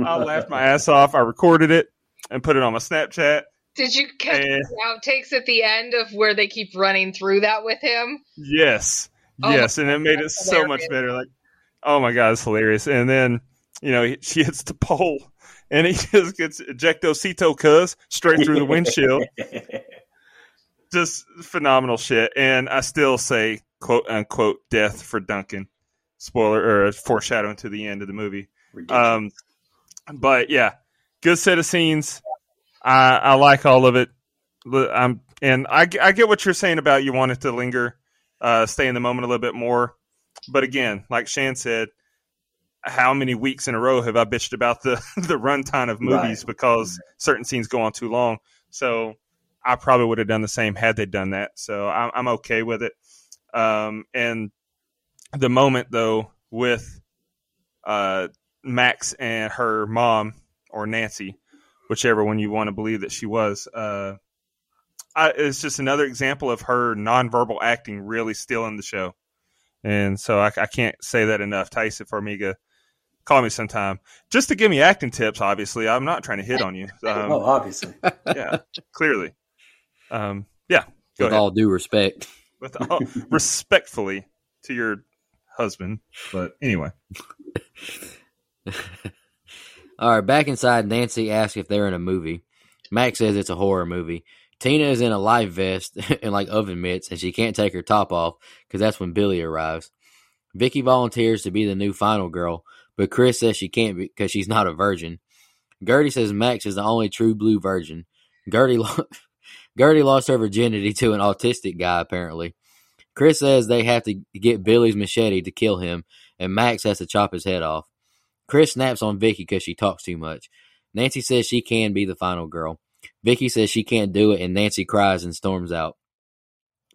I laughed my ass off. I recorded it and put it on my Snapchat. Did you catch the outtakes at the end of where they keep running through that with him? Yes, Oh yes, and it made it that's so much better. Like, oh my god, it's hilarious. And then you know she hits the pole, and he just gets ejectocito cuz straight through the windshield. Just phenomenal shit. And I still say quote unquote death for Duncan. Spoiler or foreshadowing to the end of the movie. Um, but yeah, good set of scenes. I, I like all of it. I'm, and I, I get what you're saying about you want it to linger, uh, stay in the moment a little bit more. But again, like Shan said, how many weeks in a row have I bitched about the the runtime of movies Right. because certain scenes go on too long? So I probably would have done the same had they done that. So I'm, I'm okay with it. Um, and the moment though with uh, Max and her mom or Nancy, whichever one you want to believe that she was, uh, I, it's just another example of her nonverbal acting really stealing the show. And so I, I can't say that enough. Taissa Farmiga, call me sometime just to give me acting tips. Obviously, I'm not trying to hit on you. Um, oh, obviously. yeah, clearly. Um, yeah, With ahead. all due respect. With all, respectfully to your husband, but anyway. All right, back inside, Nancy asks if they're in a movie. Max says it's a horror movie. Tina is in a life vest and like oven mitts, and she can't take her top off because that's when Billy arrives. Vicky volunteers to be the new final girl, but Chris says she can't because she's not a virgin. Gertie says Max is the only true blue virgin. Gertie, lo- Gertie lost her virginity to an autistic guy, apparently. Chris says they have to get Billy's machete to kill him, and Max has to chop his head off. Chris snaps on Vicky because she talks too much. Nancy says she can be the final girl. Vicky says she can't do it, and Nancy cries and storms out.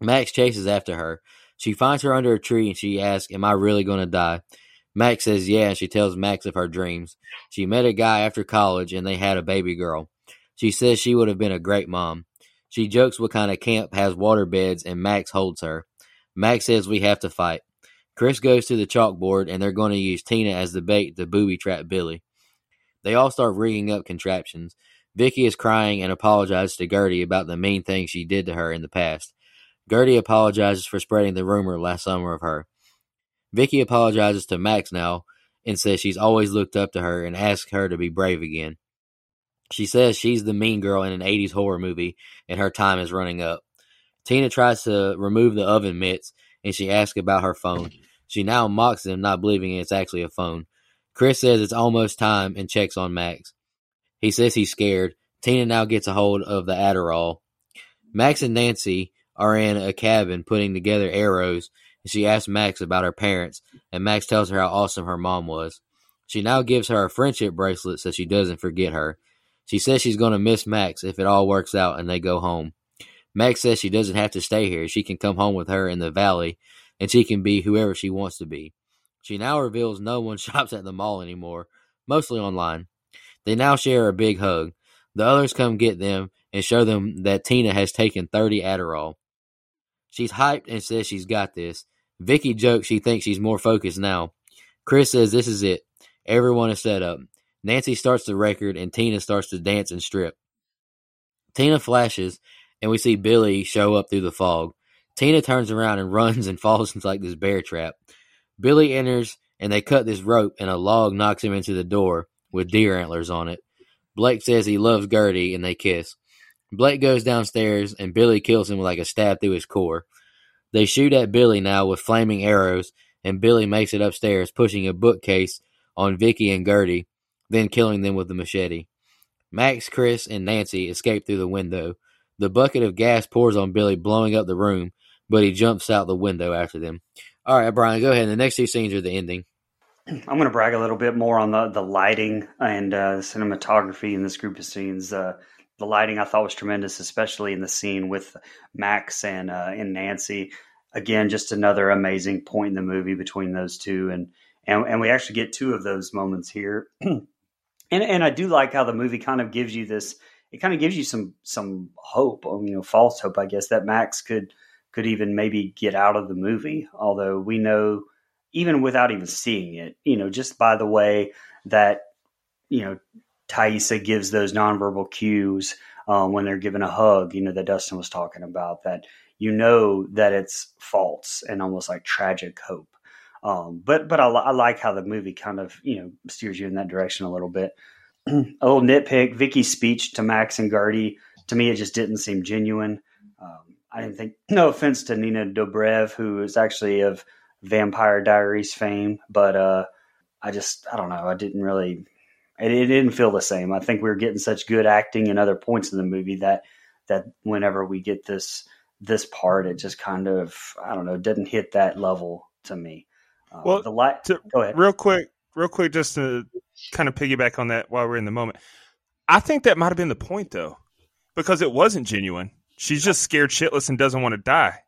Max chases after her. She finds her under a tree and she asks, Am I really going to die? Max says, Yeah, and she tells Max of her dreams. She met a guy after college and they had a baby girl. She says she would have been a great mom. She jokes what kind of camp has water beds, and Max holds her. Max says we have to fight. Chris goes to the chalkboard and they're going to use Tina as the bait to booby trap Billy. They all start rigging up contraptions. Vicky is crying and apologizes to Gertie about the mean things she did to her in the past. Gertie apologizes for spreading the rumor last summer of her. Vicky apologizes to Max now and says she's always looked up to her and asks her to be brave again. She says she's the mean girl in an 80s horror movie and her time is running up. Tina tries to remove the oven mitts and she asks about her phone. She now mocks them, not believing it's actually a phone. Chris says it's almost time and checks on Max. He says he's scared. Tina now gets a hold of the Adderall. Max and Nancy are in a cabin putting together arrows, and she asks Max about her parents, and Max tells her how awesome her mom was. She now gives her a friendship bracelet so she doesn't forget her. She says she's going to miss Max if it all works out and they go home. Max says she doesn't have to stay here. She can come home with her in the valley, and she can be whoever she wants to be. She now reveals no one shops at the mall anymore, mostly online. They now share a big hug. The others come get them and show them that Tina has taken 30 Adderall. She's hyped and says she's got this. Vicky jokes she thinks she's more focused now. Chris says this is it. Everyone is set up. Nancy starts the record and Tina starts to dance and strip. Tina flashes and we see Billy show up through the fog. Tina turns around and runs and falls into like this bear trap. Billy enters and they cut this rope, and a log knocks him into the door with deer antlers on it. Blake says he loves Gertie, and they kiss. Blake goes downstairs, and Billy kills him with like a stab through his core. They shoot at Billy now with flaming arrows, and Billy makes it upstairs, pushing a bookcase on Vicky and Gertie, then killing them with the machete. Max, Chris, and Nancy escape through the window. The bucket of gas pours on Billy, blowing up the room, but he jumps out the window after them. All right, Brian, go ahead. The next two scenes are the ending. I'm going to brag a little bit more on the the lighting and uh, cinematography in this group of scenes. Uh, the lighting I thought was tremendous, especially in the scene with Max and uh, and Nancy. Again, just another amazing point in the movie between those two, and and, and we actually get two of those moments here. and and I do like how the movie kind of gives you this. It kind of gives you some some hope, you know, false hope, I guess, that Max could could even maybe get out of the movie. Although we know, even without even seeing it, you know, just by the way that you know Taissa gives those nonverbal cues um, when they're given a hug, you know, that Dustin was talking about, that you know that it's false and almost like tragic hope. Um, but but I, I, like how the movie kind of you know steers you in that direction a little bit. a little nitpick: Vicky's speech to Max and Gertie to me it just didn't seem genuine. Um, I didn't think. No offense to Nina Dobrev, who is actually of Vampire Diaries fame, but uh, I just I don't know. I didn't really it, it didn't feel the same. I think we were getting such good acting in other points in the movie that that whenever we get this this part, it just kind of I don't know didn't hit that level to me. Uh, well, the light. To, go ahead, real quick, real quick, just to kind of piggyback on that while we're in the moment. I think that might have been the point though, because it wasn't genuine. She's just scared shitless and doesn't want to die.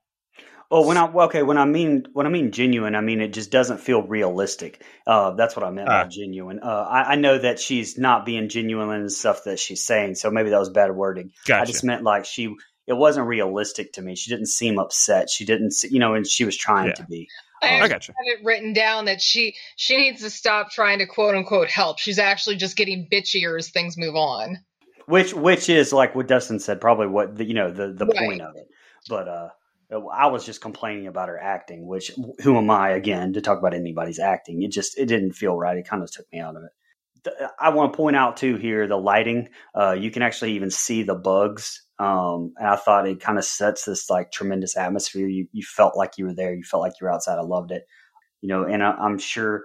Oh, when I okay, when I mean when I mean genuine, I mean it just doesn't feel realistic. Uh, that's what I meant uh, by genuine. Uh, I, I, know that she's not being genuine in the stuff that she's saying, so maybe that was bad wording. Gotcha. I just meant like she, it wasn't realistic to me. She didn't seem upset. She didn't, you know, and she was trying yeah. to be. I, I got you. have it written down that she she needs to stop trying to quote unquote help. She's actually just getting bitchier as things move on. Which which is like what Dustin said, probably what the, you know the the right. point of it. But uh, I was just complaining about her acting, which who am I again to talk about anybody's acting? It just it didn't feel right. It kind of took me out of it. I want to point out too here the lighting. Uh, you can actually even see the bugs, um, and I thought it kind of sets this like tremendous atmosphere. You you felt like you were there. You felt like you were outside. I loved it. You know, and I, I'm sure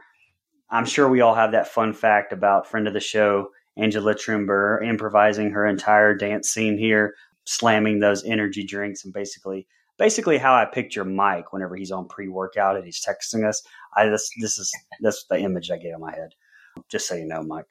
I'm sure we all have that fun fact about friend of the show Angela Trimbur improvising her entire dance scene here, slamming those energy drinks and basically basically how I picture Mike whenever he's on pre workout and he's texting us. I this this is that's the image I get in my head. Just so you know, Mike.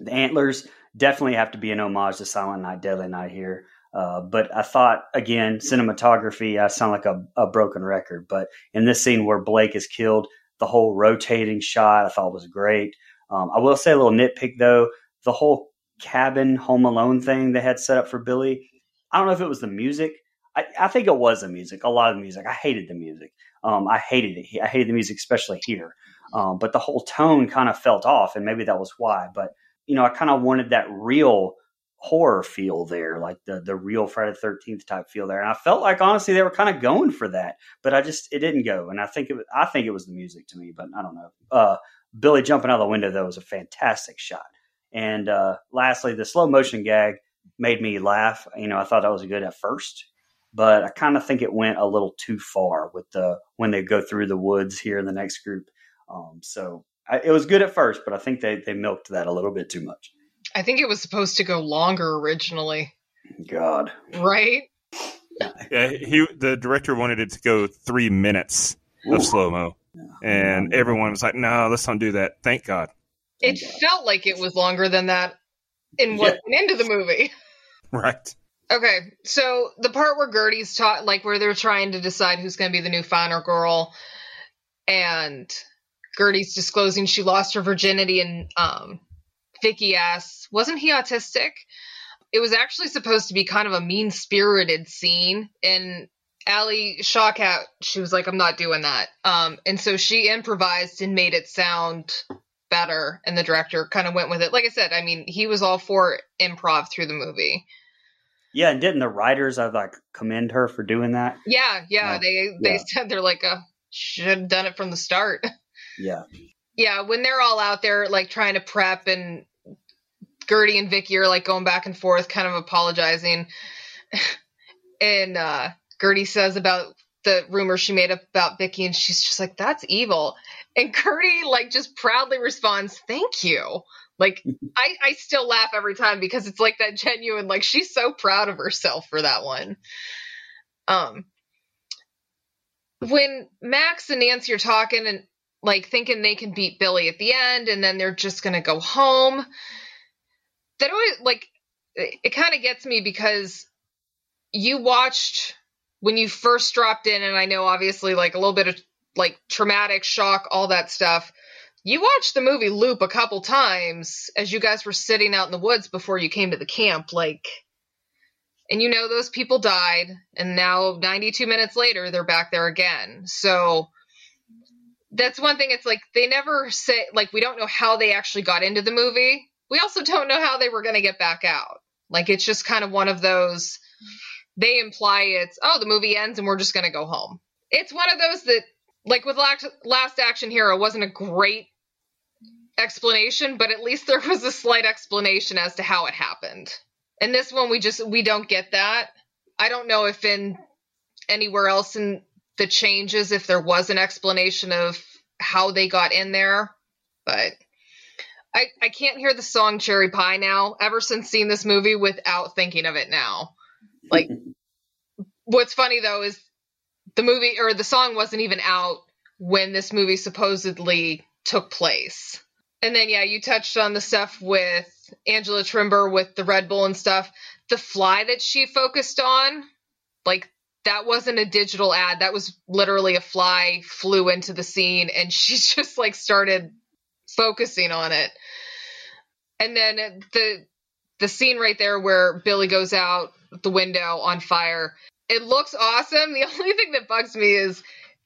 The antlers definitely have to be an homage to Silent Night, Deadly Night here. Uh, but I thought again, cinematography. I sound like a, a broken record, but in this scene where Blake is killed, the whole rotating shot I thought was great. Um, I will say a little nitpick though, the whole cabin Home Alone thing they had set up for Billy. I don't know if it was the music I, I, think it was the music, a lot of the music. I hated the music. Um, I hated it. I hated the music, especially here. Um, but the whole tone kind of felt off, and maybe that was why. But you know, I kind of wanted that real horror feel there, like the the real Friday Thirteenth type feel there. And I felt like honestly they were kind of going for that, but I just it didn't go. And I think it was, I think it was the music to me, but I don't know. Uh, Billy jumping out of the window though was a fantastic shot. And uh, lastly, the slow motion gag made me laugh. You know, I thought that was good at first, but I kind of think it went a little too far with the when they go through the woods here in the next group. Um, so I, it was good at first, but I think they they milked that a little bit too much. I think it was supposed to go longer originally. God, right? Yeah, he the director wanted it to go three minutes Ooh. of slow mo, and everyone was like, "No, let's not do that." Thank God. It felt like it was longer than that in what yeah. went into the movie. Right. Okay, so the part where Gertie's taught, like where they're trying to decide who's going to be the new final girl, and Gertie's disclosing she lost her virginity, and um, Vicky asks, "Wasn't he autistic?" It was actually supposed to be kind of a mean spirited scene, and Alia Shawkat, she was like, "I'm not doing that," um, and so she improvised and made it sound better, and the director kind of went with it. Like I said, I mean, he was all for improv through the movie. Yeah, and didn't the writers I like commend her for doing that? Yeah, yeah. they they yeah. said they're like, uh, should have done it from the start. Yeah. Yeah, when they're all out there like trying to prep and Gertie and Vicky are like going back and forth, kind of apologizing. and uh Gertie says about the rumor she made up about Vicky, and she's just like, "That's evil." And Gertie like just proudly responds, "Thank you." Like I, I still laugh every time because it's like that genuine, like she's so proud of herself for that one. Um, when Max and Nancy are talking and like thinking they can beat Billy at the end, and then they're just gonna go home. That always like it, it kind of gets me because you watched when you first dropped in, and I know obviously like a little bit of like traumatic shock, all that stuff. You watched the movie loop a couple times as you guys were sitting out in the woods before you came to the camp, like, and you know those people died, and now 92 minutes later they're back there again. So that's one thing. It's like they never say like we don't know how they actually got into the movie. We also don't know how they were going to get back out. Like it's just kind of one of those they imply it's oh the movie ends and we're just going to go home. It's one of those that like with last, action hero wasn't a great explanation, but at least there was a slight explanation as to how it happened. And this one we just we don't get that. I don't know if in anywhere else in the changes if there was an explanation of how they got in there, but I I can't hear the song Cherry Pie now ever since seeing this movie without thinking of it now. Like what's funny though is the movie or the song wasn't even out when this movie supposedly took place. And then yeah, you touched on the stuff with Angela Trimbur with the Red Bull and stuff. The fly that she focused on, like that wasn't a digital ad. That was literally a fly flew into the scene and she just like started focusing on it. And then the the scene right there where Billy goes out the window on fire. It looks awesome. The only thing that bugs me is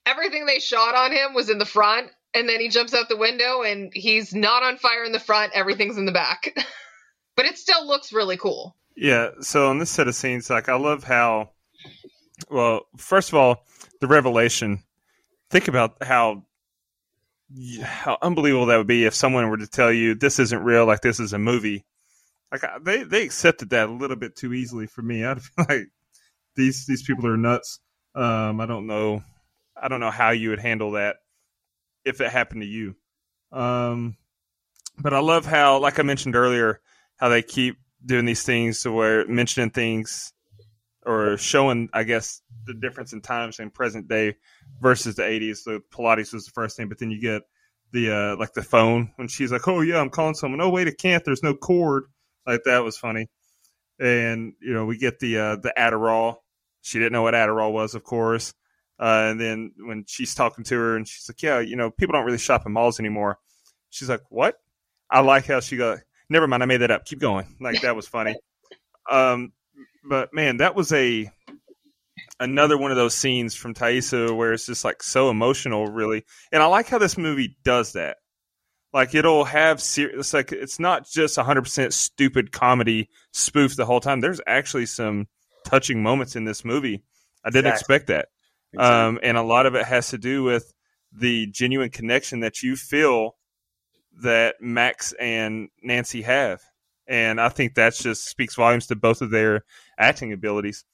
everything they shot on him was in the front and then he jumps out the window and he's not on fire in the front, everything's in the back. but it still looks really cool. Yeah, so on this set of scenes like I love how well, first of all, the revelation. Think about how how unbelievable that would be if someone were to tell you this isn't real, like this is a movie. Like they they accepted that a little bit too easily for me. I'd feel like these these people are nuts. Um, I don't know, I don't know how you would handle that if it happened to you. Um, but I love how, like I mentioned earlier, how they keep doing these things to where mentioning things or showing, I guess, the difference in times in present day versus the 80s. So Pilates was the first thing, but then you get the uh, like the phone when she's like, "Oh yeah, I'm calling someone." Oh wait, it can't. There's no cord. Like that was funny. And you know, we get the uh, the Adderall. She didn't know what Adderall was, of course. Uh, and then when she's talking to her, and she's like, "Yeah, you know, people don't really shop in malls anymore." She's like, "What?" I like how she got. Never mind, I made that up. Keep going. Like that was funny. Um, but man, that was a another one of those scenes from Taissa where it's just like so emotional, really. And I like how this movie does that. Like it'll have serious, like it's not just 100% stupid comedy spoof the whole time. There's actually some touching moments in this movie. I didn't exactly. expect that. Exactly. Um, and a lot of it has to do with the genuine connection that you feel that Max and Nancy have. And I think that just speaks volumes to both of their acting abilities.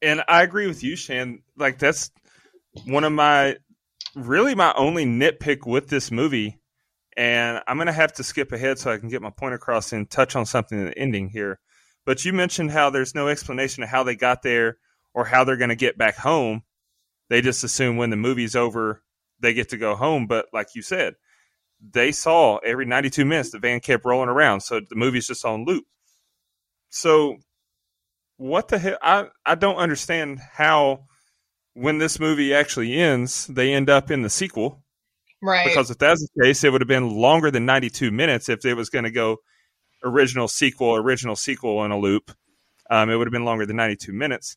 And I agree with you, Shan. Like that's one of my really my only nitpick with this movie. And I'm gonna have to skip ahead so I can get my point across and touch on something in the ending here. But you mentioned how there's no explanation of how they got there or how they're gonna get back home. They just assume when the movie's over, they get to go home. But like you said, they saw every 92 minutes the van kept rolling around, so the movie's just on loop. So what the hell? I I don't understand how when this movie actually ends, they end up in the sequel. Right. Because if that's the case, it would have been longer than 92 minutes if it was going to go original sequel, original sequel in a loop. Um, it would have been longer than 92 minutes.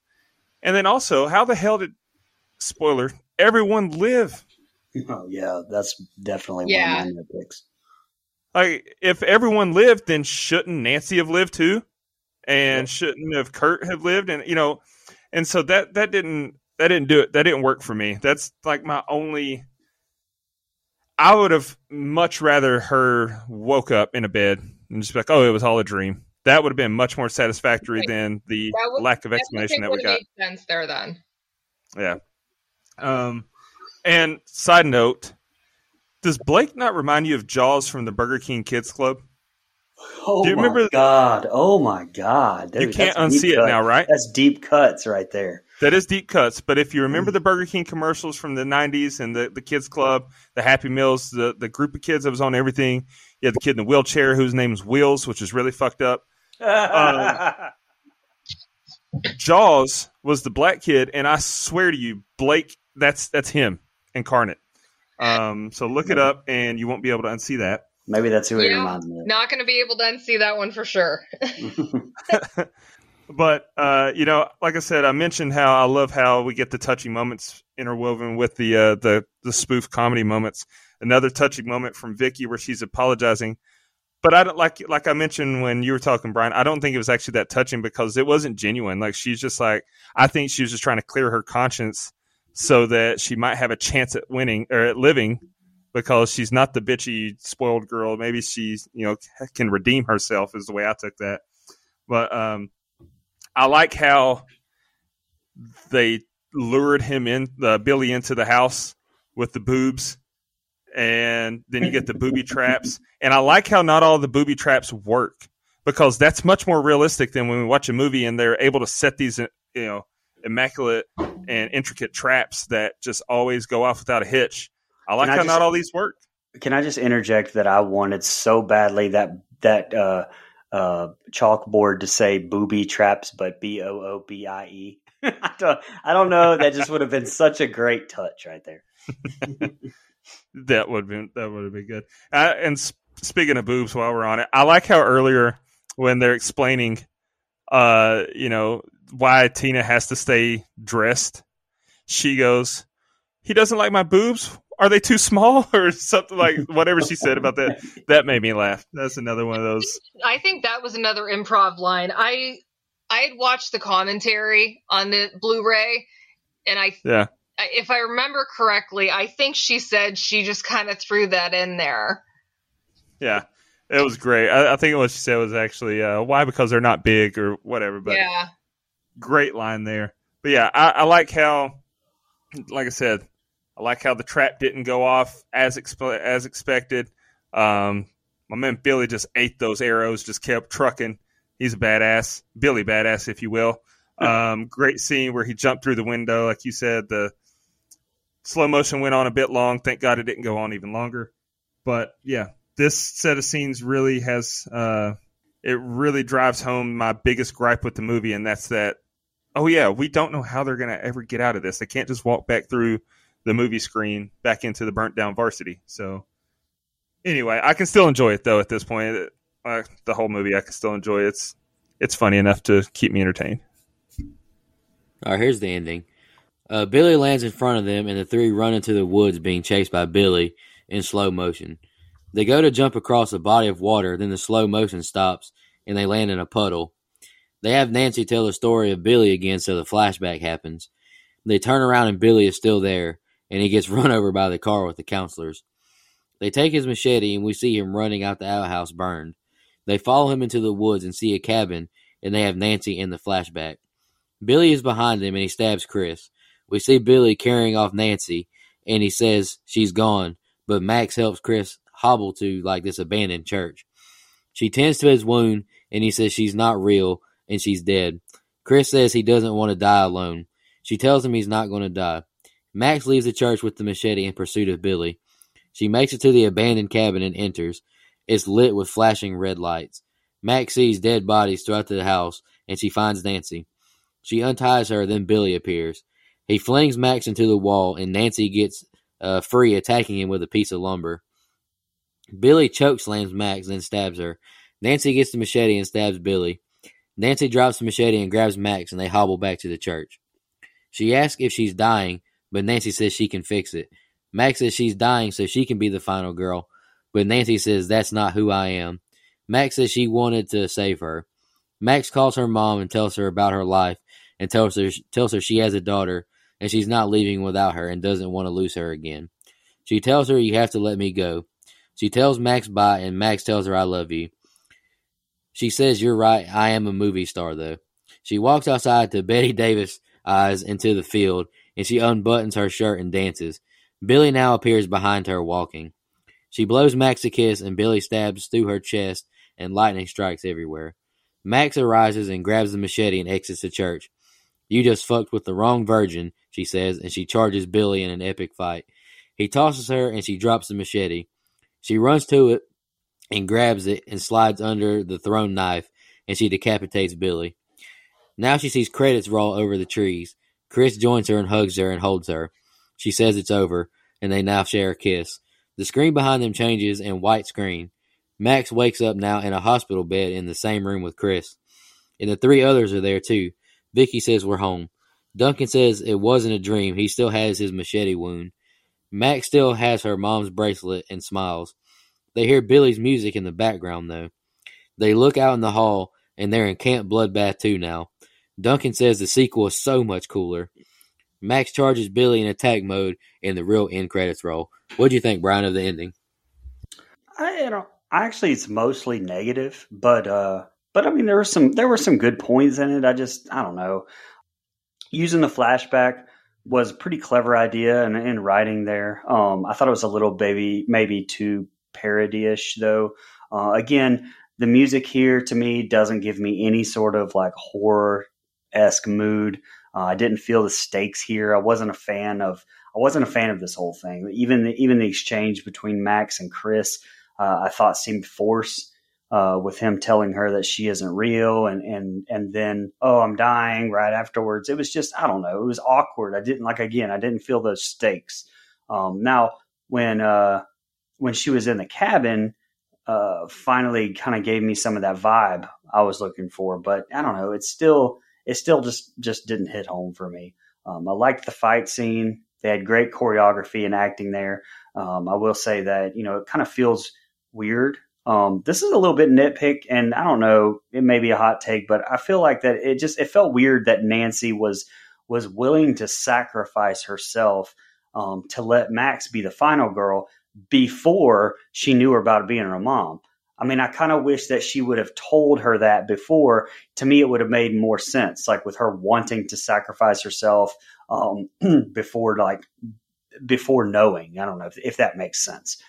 And then also, how the hell did spoiler everyone live? Oh yeah, that's definitely yeah. one of my nitpicks. Like, if everyone lived, then shouldn't Nancy have lived too? And yeah. shouldn't have Kurt have lived? And you know, and so that that didn't that didn't do it. That didn't work for me. That's like my only. I would have much rather her woke up in a bed and just be like, "Oh, it was all a dream." That would have been much more satisfactory right. than the would, lack of explanation that we got. Made sense there then. Yeah. Um, and side note, does Blake not remind you of Jaws from the Burger King Kids Club? Oh Do you my remember God! Oh my God! Dude, you can't unsee it now, right? That's deep cuts right there. That is deep cuts. But if you remember the Burger King commercials from the '90s and the, the kids club, the Happy Meals, the the group of kids that was on everything, you had the kid in the wheelchair whose name is Wheels, which is really fucked up. Um, Jaws was the black kid, and I swear to you, Blake, that's that's him incarnate. Um, so look it up, and you won't be able to unsee that. Maybe that's who yeah, it reminds me of. Not going to be able to unsee that one for sure. but uh, you know, like I said, I mentioned how I love how we get the touching moments interwoven with the uh, the the spoof comedy moments. Another touching moment from Vicky where she's apologizing. But I don't like like I mentioned when you were talking, Brian. I don't think it was actually that touching because it wasn't genuine. Like she's just like I think she was just trying to clear her conscience so that she might have a chance at winning or at living because she's not the bitchy spoiled girl. Maybe she's you know can redeem herself is the way I took that. But um, I like how they lured him in the Billy into the house with the boobs, and then you get the booby traps. And I like how not all the booby traps work because that's much more realistic than when we watch a movie and they're able to set these you know immaculate and intricate traps that just always go off without a hitch I like how just, not all these work. Can I just interject that I wanted so badly that that uh, uh, chalkboard to say booby traps, but B O O B I E. I don't, I don't know. That just would have been such a great touch right there. that would have been that would have been good. Uh, and sp- speaking of boobs, while we're on it, I like how earlier when they're explaining, uh, you know, why Tina has to stay dressed, she goes, "He doesn't like my boobs? Are they too small? Or something like whatever she said about that. That made me laugh. That's another one of those. I think that was another improv line. I i had watched the commentary on the blu-ray and i yeah. If i remember correctly i think she said she just kind of threw that in there. Yeah. It was great. I, I think what she said was actually uh, why? Because they're not big or whatever but yeah great line there but yeah I, I like how like i said I like how the trap didn't go off as expe- as expected. Um, my man Billy just ate those arrows, just kept trucking. He's a badass, Billy badass, if you will. Um, great scene where he jumped through the window, like you said. The slow motion went on a bit long. Thank God it didn't go on even longer. But yeah, this set of scenes really has uh, it really drives home my biggest gripe with the movie, and that's that. Oh yeah, we don't know how they're gonna ever get out of this. They can't just walk back through the movie screen back into the burnt down varsity. So anyway, I can still enjoy it though at this point. Uh, the whole movie I can still enjoy. It. It's it's funny enough to keep me entertained. All right, here's the ending. Uh, Billy lands in front of them, and the three run into the woods, being chased by Billy in slow motion. They go to jump across a body of water, then the slow motion stops, and they land in a puddle. They have Nancy tell the story of Billy again, so the flashback happens. They turn around, and Billy is still there and he gets run over by the car with the counselors. They take his machete, and we see him running out the outhouse burned. They follow him into the woods and see a cabin, and they have Nancy in the flashback. Billy is behind him and he stabs Chris. We see Billy carrying off Nancy, and he says she's gone, but Max helps Chris hobble to like this abandoned church. She tends to his wound, and he says she's not real and she's dead. Chris says he doesn't want to die alone. She tells him he's not going to die. Max leaves the church with the machete in pursuit of Billy. She makes it to the abandoned cabin and enters. It's lit with flashing red lights. Max sees dead bodies throughout the house and she finds Nancy. She unties her, then Billy appears. He flings Max into the wall and Nancy gets uh, free, attacking him with a piece of lumber. Billy chokeslams Max, then stabs her. Nancy gets the machete and stabs Billy. Nancy drops the machete and grabs Max, and they hobble back to the church. She asks if she's dying, but Nancy says she can fix it. Max says she's dying so she can be the final girl, but Nancy says that's not who I am. Max says she wanted to save her. Max calls her mom and tells her about her life and tells her tells her she has a daughter and she's not leaving without her and doesn't want to lose her again. She tells her, You have to let me go. She tells Max bye, and Max tells her, I love you. She says, You're right. I am a movie star, though. She walks outside to Bette Davis eyes into the field, and she unbuttons her shirt and dances. Billy now appears behind her, walking. She blows Max a kiss, and Billy stabs through her chest, and lightning strikes everywhere. Max arises and grabs the machete and exits the church. You just fucked with the wrong virgin, she says, and she charges Billy in an epic fight. He tosses her, and she drops the machete. She runs to it and grabs it and slides under the thrown knife, and she decapitates Billy. Now she sees credits roll over the trees. Chris joins her and hugs her and holds her. She says it's over, and they now share a kiss. The screen behind them changes and white screen. Max wakes up now in a hospital bed in the same room with Chris. And the three others are there too. Vicky says we're home. Duncan says it wasn't a dream. He still has his machete wound. Max still has her mom's bracelet and smiles. They hear Billy's music in the background though. They look out in the hall and they're in Camp Bloodbath 2 now. Duncan says the sequel is so much cooler. Max charges Billy in attack mode in the real end credits roll. What do you think, Brian, of the ending? I know, actually it's mostly negative, but uh but I mean there were some there were some good points in it. I just I don't know. Using the flashback was a pretty clever idea and in, in writing there. Um I thought it was a little baby maybe too parody-ish though. Uh, again, the music here to me doesn't give me any sort of like horror esque mood. Uh, I didn't feel the stakes here. I wasn't a fan of. I wasn't a fan of this whole thing. Even the, even the exchange between Max and Chris, uh, I thought seemed forced. Uh, with him telling her that she isn't real, and and and then oh I'm dying right afterwards. It was just I don't know. It was awkward. I didn't like again. I didn't feel those stakes. Um, now when uh, when she was in the cabin, uh, finally kind of gave me some of that vibe I was looking for. But I don't know. It's still it still just just didn't hit home for me. Um, I liked the fight scene. They had great choreography and acting there. Um, I will say that you know it kind of feels weird. Um, this is a little bit nitpick, and I don't know, it may be a hot take, but I feel like that it just it felt weird that Nancy was was willing to sacrifice herself um, to let Max be the final girl before she knew about being her mom. I mean, I kind of wish that she would have told her that before. To me, it would have made more sense, like with her wanting to sacrifice herself um, before, like before knowing. I don't know if, if, that makes sense.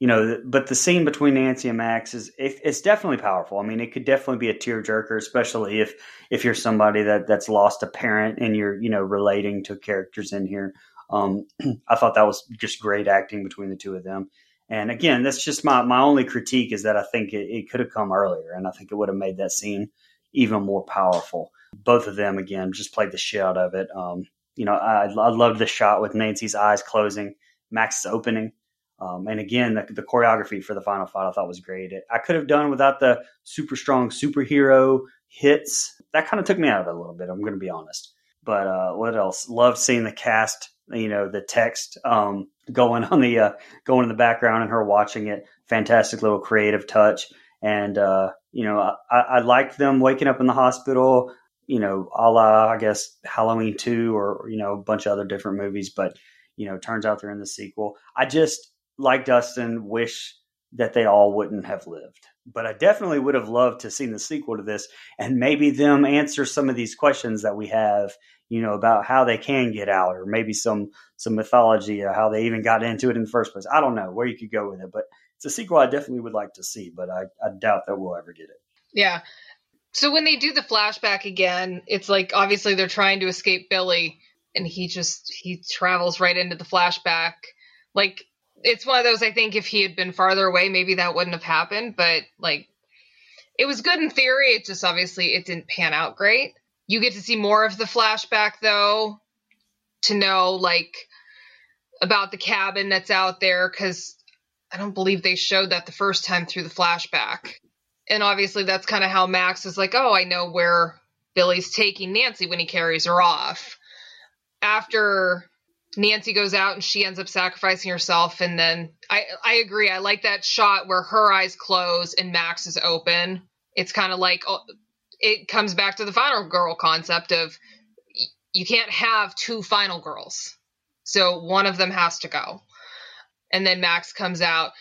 You know, but the scene between Nancy and Max is it, it's definitely powerful. I mean, it could definitely be a tearjerker, especially if if you're somebody that that's lost a parent and you're you know relating to characters in here. Um, I thought that was just great acting between the two of them. And again, that's just my, my only critique is that I think it, it could have come earlier, and I think it would have made that scene even more powerful. Both of them, again, just played the shit out of it. Um, you know, I, I loved the shot with Nancy's eyes closing, Max's opening. Um, and again, the, the, choreography for the final fight I thought was great. It, I could have done without the super strong superhero hits. That kind of took me out of it a little bit. I'm going to be honest. But uh, what else? Loved seeing the cast you know the text um, going on the uh, going in the background and her watching it. Fantastic little creative touch, and uh, you know I, I liked them waking up in the hospital. You know, a la I guess Halloween two or you know a bunch of other different movies, but you know turns out they're in the sequel. I just like Dustin wish that they all wouldn't have lived. But I definitely would have loved to seen the sequel to this and maybe them answer some of these questions that we have you know, about how they can get out, or maybe some some mythology of how they even got into it in the first place. I don't know where you could go with it, but it's a sequel I definitely would like to see, but I, I doubt that we'll ever get it. Yeah. So when they do the flashback again, it's like obviously they're trying to escape Billy, and he just he travels right into the flashback. Like it's one of those I think if he had been farther away, maybe that wouldn't have happened. But like it was good in theory. It just obviously it didn't pan out great. You get to see more of the flashback though to know like about the cabin that's out there cuz I don't believe they showed that the first time through the flashback. And obviously that's kind of how Max is like, "Oh, I know where Billy's taking Nancy when he carries her off." After Nancy goes out and she ends up sacrificing herself and then I I agree. I like that shot where her eyes close and Max is open. It's kind of like oh, it comes back to the final girl concept of you can't have two final girls. So one of them has to go. and then Max comes out.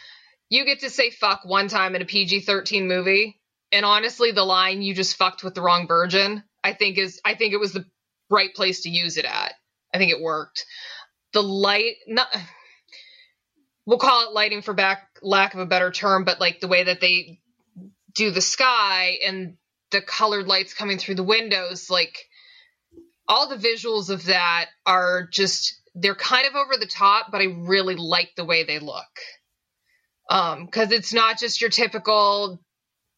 You get to say fuck one time in a PG 13 movie. And honestly, the line you just fucked with the wrong virgin, I think is I think it was the right place to use it at. I think it worked. The light not we'll call it lighting for back lack of a better term, but like the way that they do the sky and the colored lights coming through the windows, like all the visuals of that are just they're kind of over the top, but I really like the way they look. Um, because it's not just your typical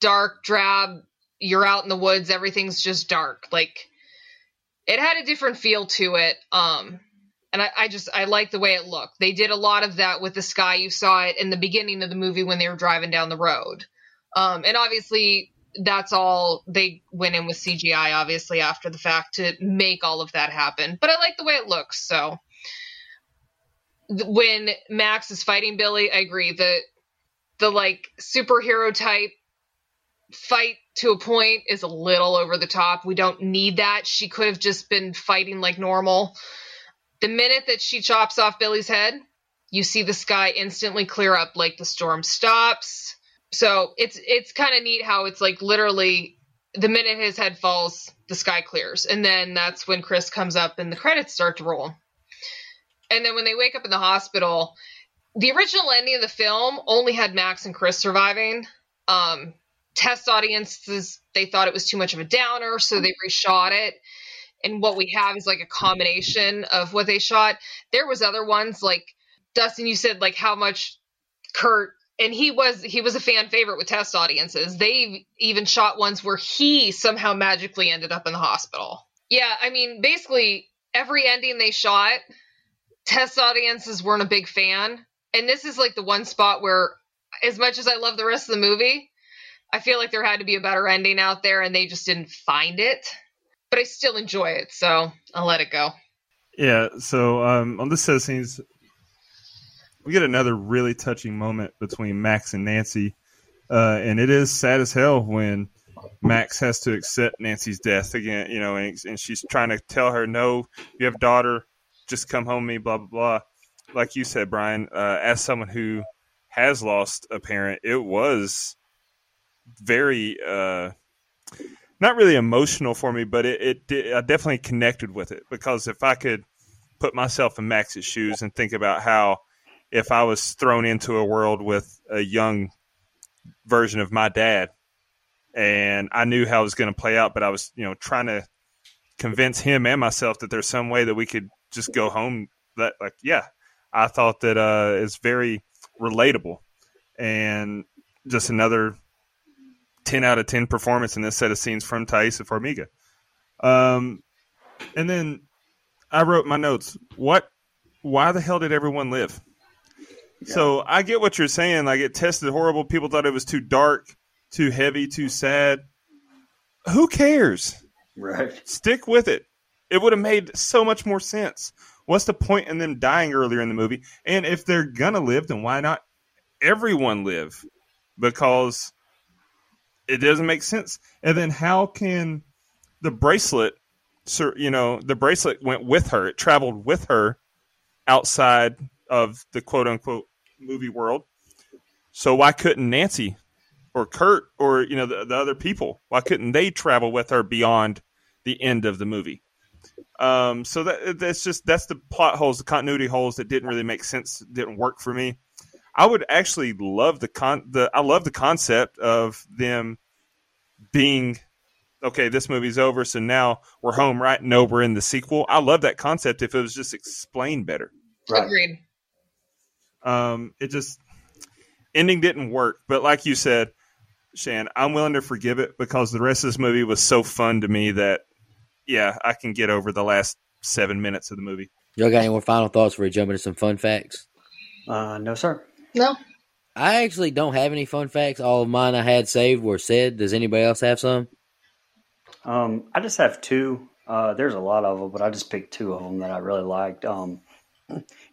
dark drab, you're out in the woods, everything's just dark. Like it had a different feel to it. Um, and I, I just I like the way it looked. They did a lot of that with the sky. You saw it in the beginning of the movie when they were driving down the road. Um, and obviously that's all they went in with CGI obviously after the fact to make all of that happen. But I like the way it looks. So when Max is fighting Billy, I agree. The the like superhero type fight to a point is a little over the top. We don't need that. She could have just been fighting like normal. The minute that she chops off Billy's head, you see the sky instantly clear up like the storm stops. So it's it's kind of neat how it's like literally the minute his head falls, the sky clears. And then that's when Chris comes up and the credits start to roll. And then when they wake up in the hospital, the original ending of the film only had Max and Chris surviving. Um, test audiences they thought it was too much of a downer, so they reshot it. And what we have is like a combination of what they shot. There was other ones like Dustin. You said like how much Kurt and he was he was a fan favorite with test audiences. They even shot ones where he somehow magically ended up in the hospital. Yeah, I mean basically every ending they shot, test audiences weren't a big fan. And this is like the one spot where as much as I love the rest of the movie, I feel like there had to be a better ending out there and they just didn't find it. But I still enjoy it, so I'll let it go. Yeah, so um, on the set scenes, we get another really touching moment between Max and Nancy. Uh, and it is sad as hell when Max has to accept Nancy's death again, you know, and, and she's trying to tell her, no, you have daughter, just come home with me, blah, blah, blah. Like you said, Brian, uh, as someone who has lost a parent, it was very uh, not really emotional for me, but it, it, I definitely connected with it because if I could put myself in Max's shoes and think about how if I was thrown into a world with a young version of my dad and I knew how it was going to play out, but I was you know trying to convince him and myself that there's some way that we could just go home. That like yeah, I thought that uh, is very relatable and just another 10 out of 10 performance in this set of scenes from Taissa Farmiga. Um, and then I wrote my notes. What, why the hell did everyone live? Yeah. So I get what you're saying. Like it tested horrible. People thought it was too dark, too heavy, too sad. Who cares? Right. Stick with it. It would have made so much more sense. What's the point in them dying earlier in the movie? And if they're gonna live, then why not everyone live? Because it doesn't make sense. And then how can the bracelet, sir? you know, the bracelet went with her. It traveled with her outside of the quote unquote movie world. So why couldn't Nancy or Kurt or you know the, the other people why couldn't they travel with her beyond the end of the movie? Um, so that that's just that's the plot holes, the continuity holes that didn't really make sense, didn't work for me. I would actually love the con the I love the concept of them being okay, this movie's over, so now we're home, right? No, we're in the sequel. I love that concept if it was just explained better. Right. Agreed. Um, it just ending didn't work, but like you said, Shan, I'm willing to forgive it because the rest of this movie was so fun to me that yeah, I can get over the last seven minutes of the movie. Y'all got any more final thoughts before we jump into some fun facts? Uh, no, sir. No. I actually don't have any fun facts. All of mine I had saved were said. Does anybody else have some? Um, I just have two. Uh, there's a lot of them, but I just picked two of them that I really liked. Um,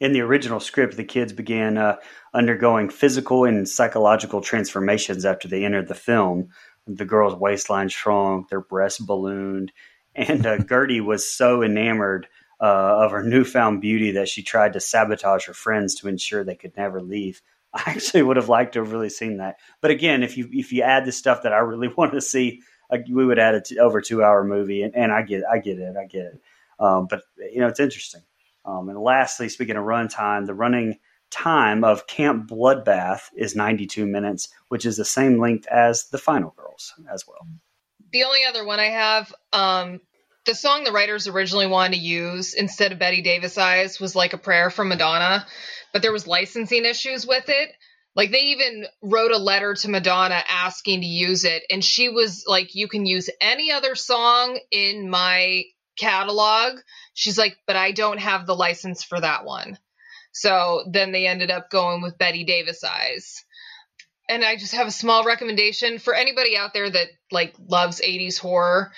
in the original script, the kids began uh, undergoing physical and psychological transformations after they entered the film. The girls' waistline shrunk, their breasts ballooned, and uh, Gertie was so enamored uh, of her newfound beauty that she tried to sabotage her friends to ensure they could never leave. I actually would have liked to have really seen that. But again, if you if you add the stuff that I really want to see, uh, we would add a over two hour movie. And, and I get I get it I get it. Um, but you know it's interesting. Um, and lastly, speaking of runtime, the running time of Camp Bloodbath is 92 minutes, which is the same length as The Final Girls as well. The only other one I have, um, the song the writers originally wanted to use instead of Bette Davis Eyes was like a prayer from Madonna, but there was licensing issues with it. Like they even wrote a letter to Madonna asking to use it, and she was like, "You can use any other song in my catalog." She's like, "But I don't have the license for that one." So then they ended up going with Bette Davis Eyes. And I just have a small recommendation for anybody out there that like loves 80s horror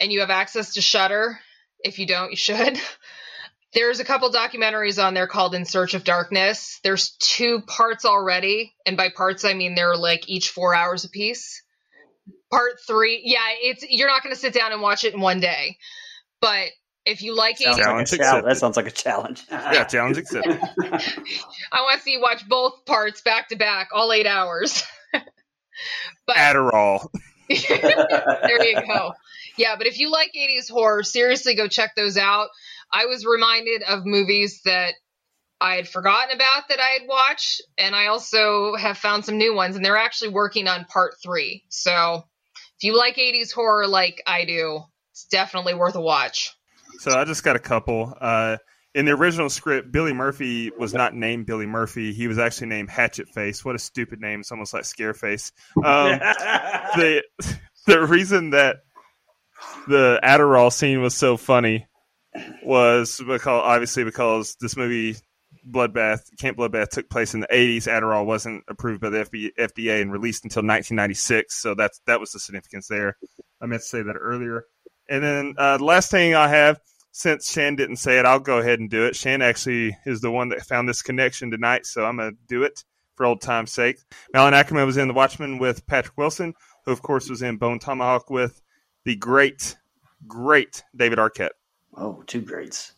and you have access to Shudder. If you don't, you should. There's a couple documentaries on there called In Search of Darkness. There's two parts already, and by parts I mean they're like each 4 hours a piece. Part 3, yeah, it's you're not going to sit down and watch it in one day. But if you like Sounds 80s like a challenge. That sounds like a challenge. yeah, challenge accepted. I want to see you watch both parts back to back, all eight hours. Adderall. there you go. Yeah, but if you like 80s horror, seriously go check those out. I was reminded of movies that I had forgotten about that I had watched, and I also have found some new ones, and they're actually working on part three. So if you like 80s horror like I do, it's definitely worth a watch. So I just got a couple. Uh, in the original script, Billy Murphy was not named Billy Murphy. He was actually named Hatchet Face. What a stupid name! It's almost like Scarface. Um, the the reason that the Adderall scene was so funny was because obviously because this movie Bloodbath Camp Bloodbath took place in the 80s. Adderall wasn't approved by the FDA and released until 1996, so that's that was the significance there. I meant to say that earlier. And then uh, the last thing I have, since Shan didn't say it, I'll go ahead and do it. Shan actually is the one that found this connection tonight, so I'm gonna do it for old time's sake. Malin Akerman was in The Watchmen with Patrick Wilson, who of course was in Bone Tomahawk with the great, great David Arquette. Oh, two greats.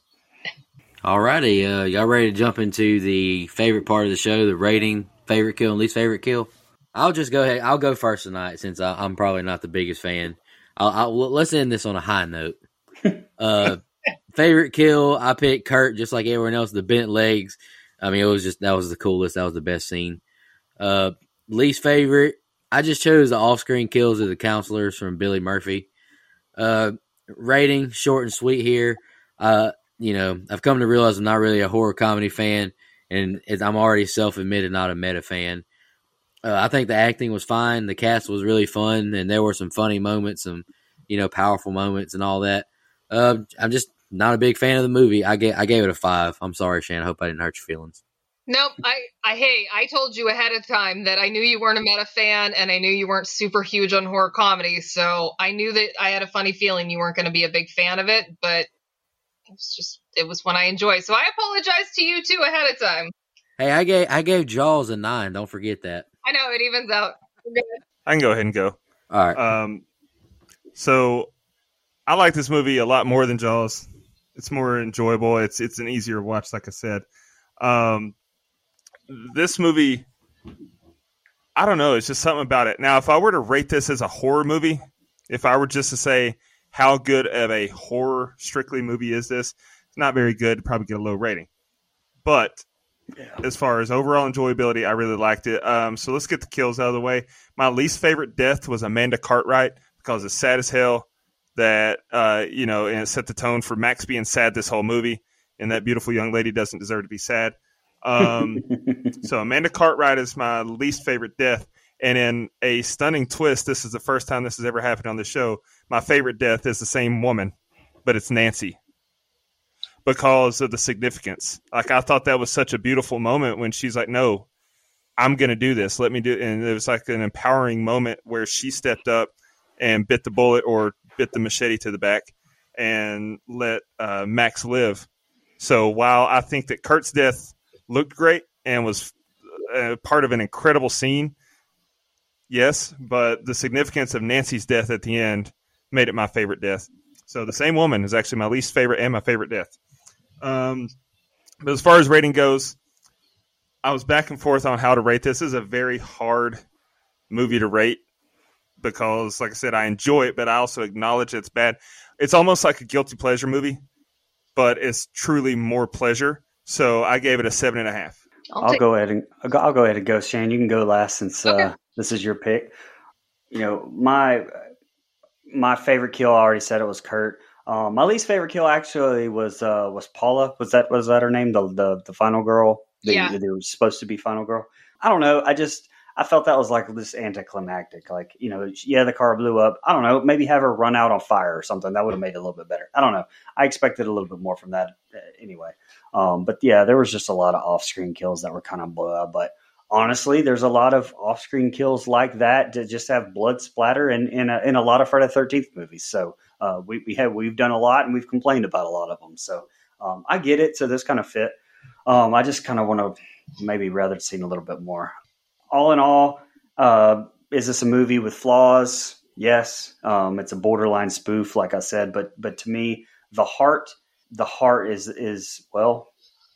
Alrighty, uh, y'all ready to jump into the favorite part of the show, the rating, favorite kill, and least favorite kill? I'll just go ahead. I'll go first tonight since I, am probably not the biggest fan. I'll, I'll, let's end this on a high note. Uh, favorite kill, I picked Kurt just like everyone else. The bent legs. I mean, it was just that was the coolest. That was the best scene. Uh, least favorite, I just chose the off-screen kills of the counselors from Billy Murphy. Uh, rating short and sweet here. Uh, you know, I've come to realize I'm not really a horror comedy fan, and I'm already self-admitted not a meta fan. Uh, I think the acting was fine. The cast was really fun, and there were some funny moments, some you know powerful moments, and all that. Uh, I'm just not a big fan of the movie. I gave I gave it a five. I'm sorry, Shannon. I hope I didn't hurt your feelings. Nope. I, I, hey, I told you ahead of time that I knew you weren't a meta fan and I knew you weren't super huge on horror comedy. So I knew that I had a funny feeling you weren't going to be a big fan of it, but it was just, it was one I enjoyed. So I apologize to you too ahead of time. Hey, I gave, I gave Jaws a nine. Don't forget that. I know it evens out. I can go ahead and go. All right. Um, so I like this movie a lot more than Jaws. It's more enjoyable. It's, it's an easier watch, like I said. Um, this movie, I don't know. It's just something about it. Now, if I were to rate this as a horror movie, if I were just to say how good of a horror strictly movie is this, it's not very good. Probably get a low rating. But yeah. as far as overall enjoyability, I really liked it. Um, so let's get the kills out of the way. My least favorite death was Amanda Cartwright because it's sad as hell that uh, you know, and it set the tone for Max being sad this whole movie, and that beautiful young lady doesn't deserve to be sad. Um, so Amanda Cartwright is my least favorite death. And in a stunning twist, this is the first time this has ever happened on the show. My favorite death is the same woman, but it's Nancy because of the significance. Like I thought that was such a beautiful moment when she's like, "No, I'm going to do this. Let me do." It. And it was like an empowering moment where she stepped up and bit the bullet or bit the machete to the back and let uh, Max live. So while I think that Kurt's death looked great and was uh, part of an incredible scene. Yes, but the significance of Nancy's death at the end made it my favorite death. So the same woman is actually my least favorite and my favorite death. Um, but as far as rating goes, I was back and forth on how to rate this. This is a very hard movie to rate because, like I said, I enjoy it, but I also acknowledge it's bad. It's almost like a guilty pleasure movie, but it's truly more pleasure. So I gave it a seven and a half. I'll, I'll go ahead and I'll go, I'll go ahead and go. Shane, you can go last since okay. uh, this is your pick. You know my my favorite kill. I already said it was Kurt. Um, my least favorite kill actually was uh, was Paula. Was that was that her name? The the, the final girl. The, yeah. The, was supposed to be final girl. I don't know. I just I felt that was like this anticlimactic. Like you know, yeah, the car blew up. I don't know. Maybe have her run out on fire or something. That would have made it a little bit better. I don't know. I expected a little bit more from that uh, anyway. Um, but yeah, there was just a lot of off screen kills that were kind of blah. But honestly, there's a lot of off screen kills like that to just have blood splatter in in a, in a lot of Friday Thirteenth movies. So uh, we we have we've done a lot and we've complained about a lot of them. So um, I get it. So this kind of fit. Um, I just kind of want to maybe rather seen a little bit more. All in all, uh, is this a movie with flaws? Yes, um, it's a borderline spoof, like I said. But but to me, the heart, the heart is is well,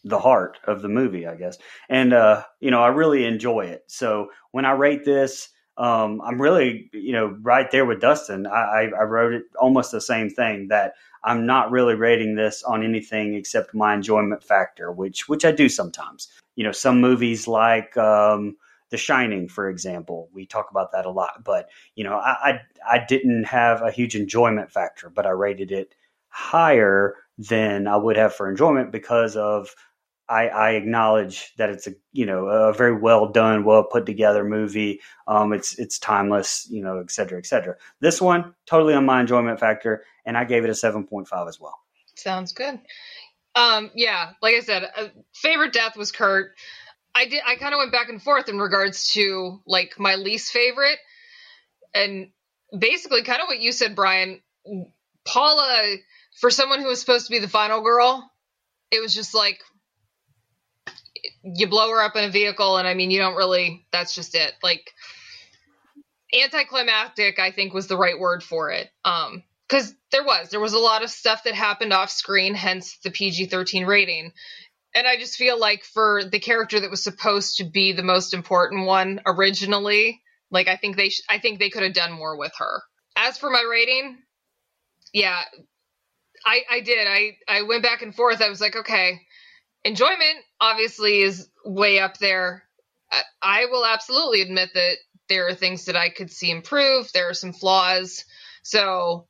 the heart of the movie, I guess. And uh, you know, I really enjoy it. So when I rate this, um, I'm really, you know, right there with Dustin. I, I, wrote it almost the same thing that I'm not really rating this on anything except my enjoyment factor, which which I do sometimes. You know, some movies like um, The Shining, for example, we talk about that a lot. But you know, I, I I didn't have a huge enjoyment factor, but I rated it higher than I would have for enjoyment because of I, I, acknowledge that it's a you know a very well done, well put together movie. Um, it's it's timeless, you know, et cetera, et cetera. This one totally on my enjoyment factor, and I gave it a seven point five as well. Sounds good. Um, yeah, like I said, uh, favorite death was Kurt. I did. I kind of went back and forth in regards to like my least favorite, and basically kind of what you said, Brian. Paula, for someone who was supposed to be the final girl, it was just like you blow her up in a vehicle, and I mean, you don't really. That's just it. Like anticlimactic, I think was the right word for it. Um, because there was there was a lot of stuff that happened off screen, hence the PG thirteen rating. And I just feel like for the character that was supposed to be the most important one originally, like I think they sh- I think they could have done more with her. As for my rating, yeah, I I did. I I went back and forth. I was like, okay, enjoyment obviously is way up there. Uh, I will absolutely admit that there are things that I could see improve. There are some flaws. So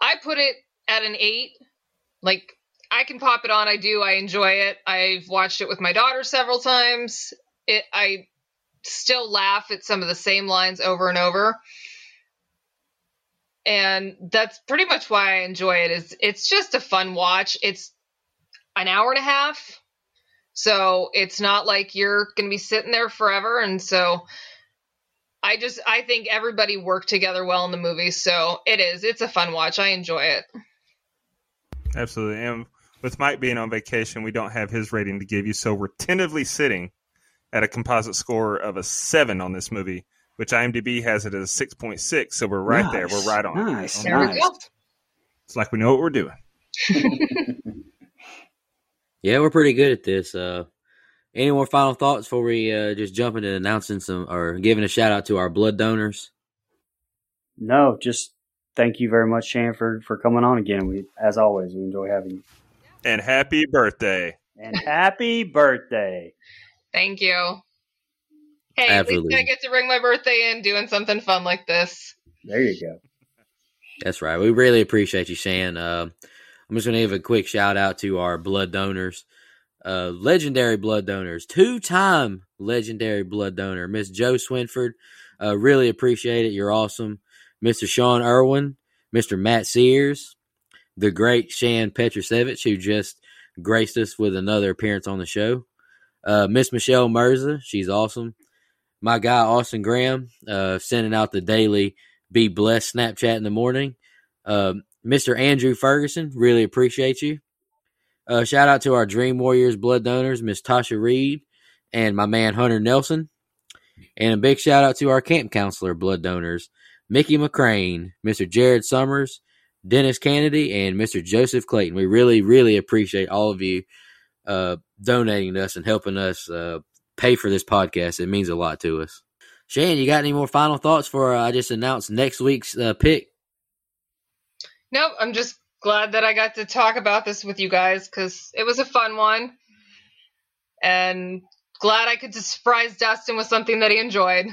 I put it at an eight. Like I can pop it on. I do. I enjoy it. I've watched it with my daughter several times. It I still laugh at some of the same lines over and over. And that's pretty much why I enjoy it is it's just a fun watch. It's an hour and a half. So it's not like you're going to be sitting there forever. And so I just, I think everybody worked together well in the movie. So it is, it's a fun watch. I enjoy it. Absolutely. And with Mike being on vacation, we don't have his rating to give you. So we're tentatively sitting at a composite score of a seven on this movie, which IMDb has it as 6.6. So we're right nice. there. We're right on. Nice. There nice. we go. It's like we know what we're doing. Yeah, we're pretty good at this. Uh, any more final thoughts before we uh, just jump into announcing some or giving a shout out to our blood donors? No, just thank you very much, Shanford, for coming on again. We, as always, we enjoy having you. And happy birthday! And happy birthday! Thank you. Hey, Absolutely. at least I get to bring my birthday in doing something fun like this. There you go. That's right. We really appreciate you, Shan. Uh, I'm just going to give a quick shout out to our blood donors, uh, legendary blood donors, two time legendary blood donor, Miss Joe Swinford. Uh, really appreciate it. You're awesome. Mr. Sean Irwin, Mr. Matt Sears, the great Shan Petrusevich, who just graced us with another appearance on the show. Uh, Miss Michelle Mirza, she's awesome. My guy Austin Graham, uh, sending out the daily "Be Blessed" Snapchat in the morning. Um, Mr. Andrew Ferguson, really appreciate you. Uh, shout out to our Dream Warriors blood donors, Miss Tasha Reed and my man Hunter Nelson. And a big shout out to our camp counselor blood donors, Mickey McCrane, Mr. Jared Summers, Dennis Kennedy, and Mr. Joseph Clayton. We really, really appreciate all of you uh, donating to us and helping us uh, pay for this podcast. It means a lot to us. Shane, you got any more final thoughts for uh, I just announced next week's uh, pick? Nope, I'm just glad that I got to talk about this with you guys because it was a fun one. And glad I could surprise Dustin with something that he enjoyed.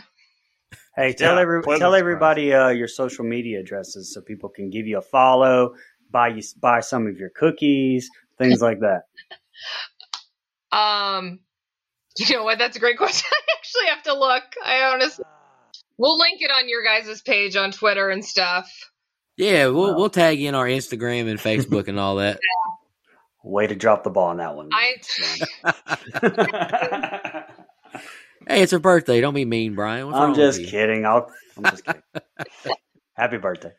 Hey, tell Yeah, every, tell everybody uh, your social media addresses so people can give you a follow, buy you buy some of your cookies, things like that. Um, you know what? That's a great question. I actually have to look. I honestly, we'll link it on your guys' page on Twitter and stuff. Yeah, we'll we'll tag you in our Instagram and Facebook and all that. Way to drop the ball on that one. I Hey, it's her birthday. Don't be mean, Brian. What's I'm wrong just with you? kidding. I'll, I'm just kidding. Happy birthday.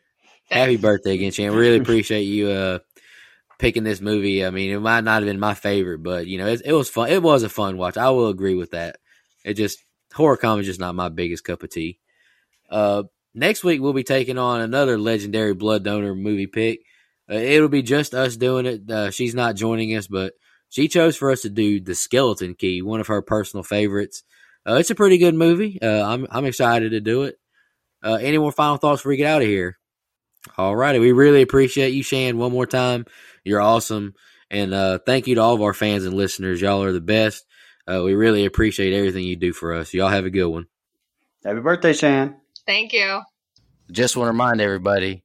Happy birthday again, Shan. Really appreciate you uh, picking this movie. I mean, it might not have been my favorite, but you know, it, it was fun. It was a fun watch. I will agree with that. It just horror comedy is just not my biggest cup of tea. Uh, next week we'll be taking on another legendary blood donor movie pick. Uh, it'll be just us doing it. Uh, she's not joining us, but she chose for us to do the Skeleton Key, one of her personal favorites. Uh, it's a pretty good movie. Uh, I'm I'm excited to do it. Uh, any more final thoughts before we get out of here? All righty. We really appreciate you, Shan, one more time. You're awesome. And uh, thank you to all of our fans and listeners. Y'all are the best. We really appreciate everything you do for us. Y'all have a good one. Happy birthday, Shan. Thank you. Just want to remind everybody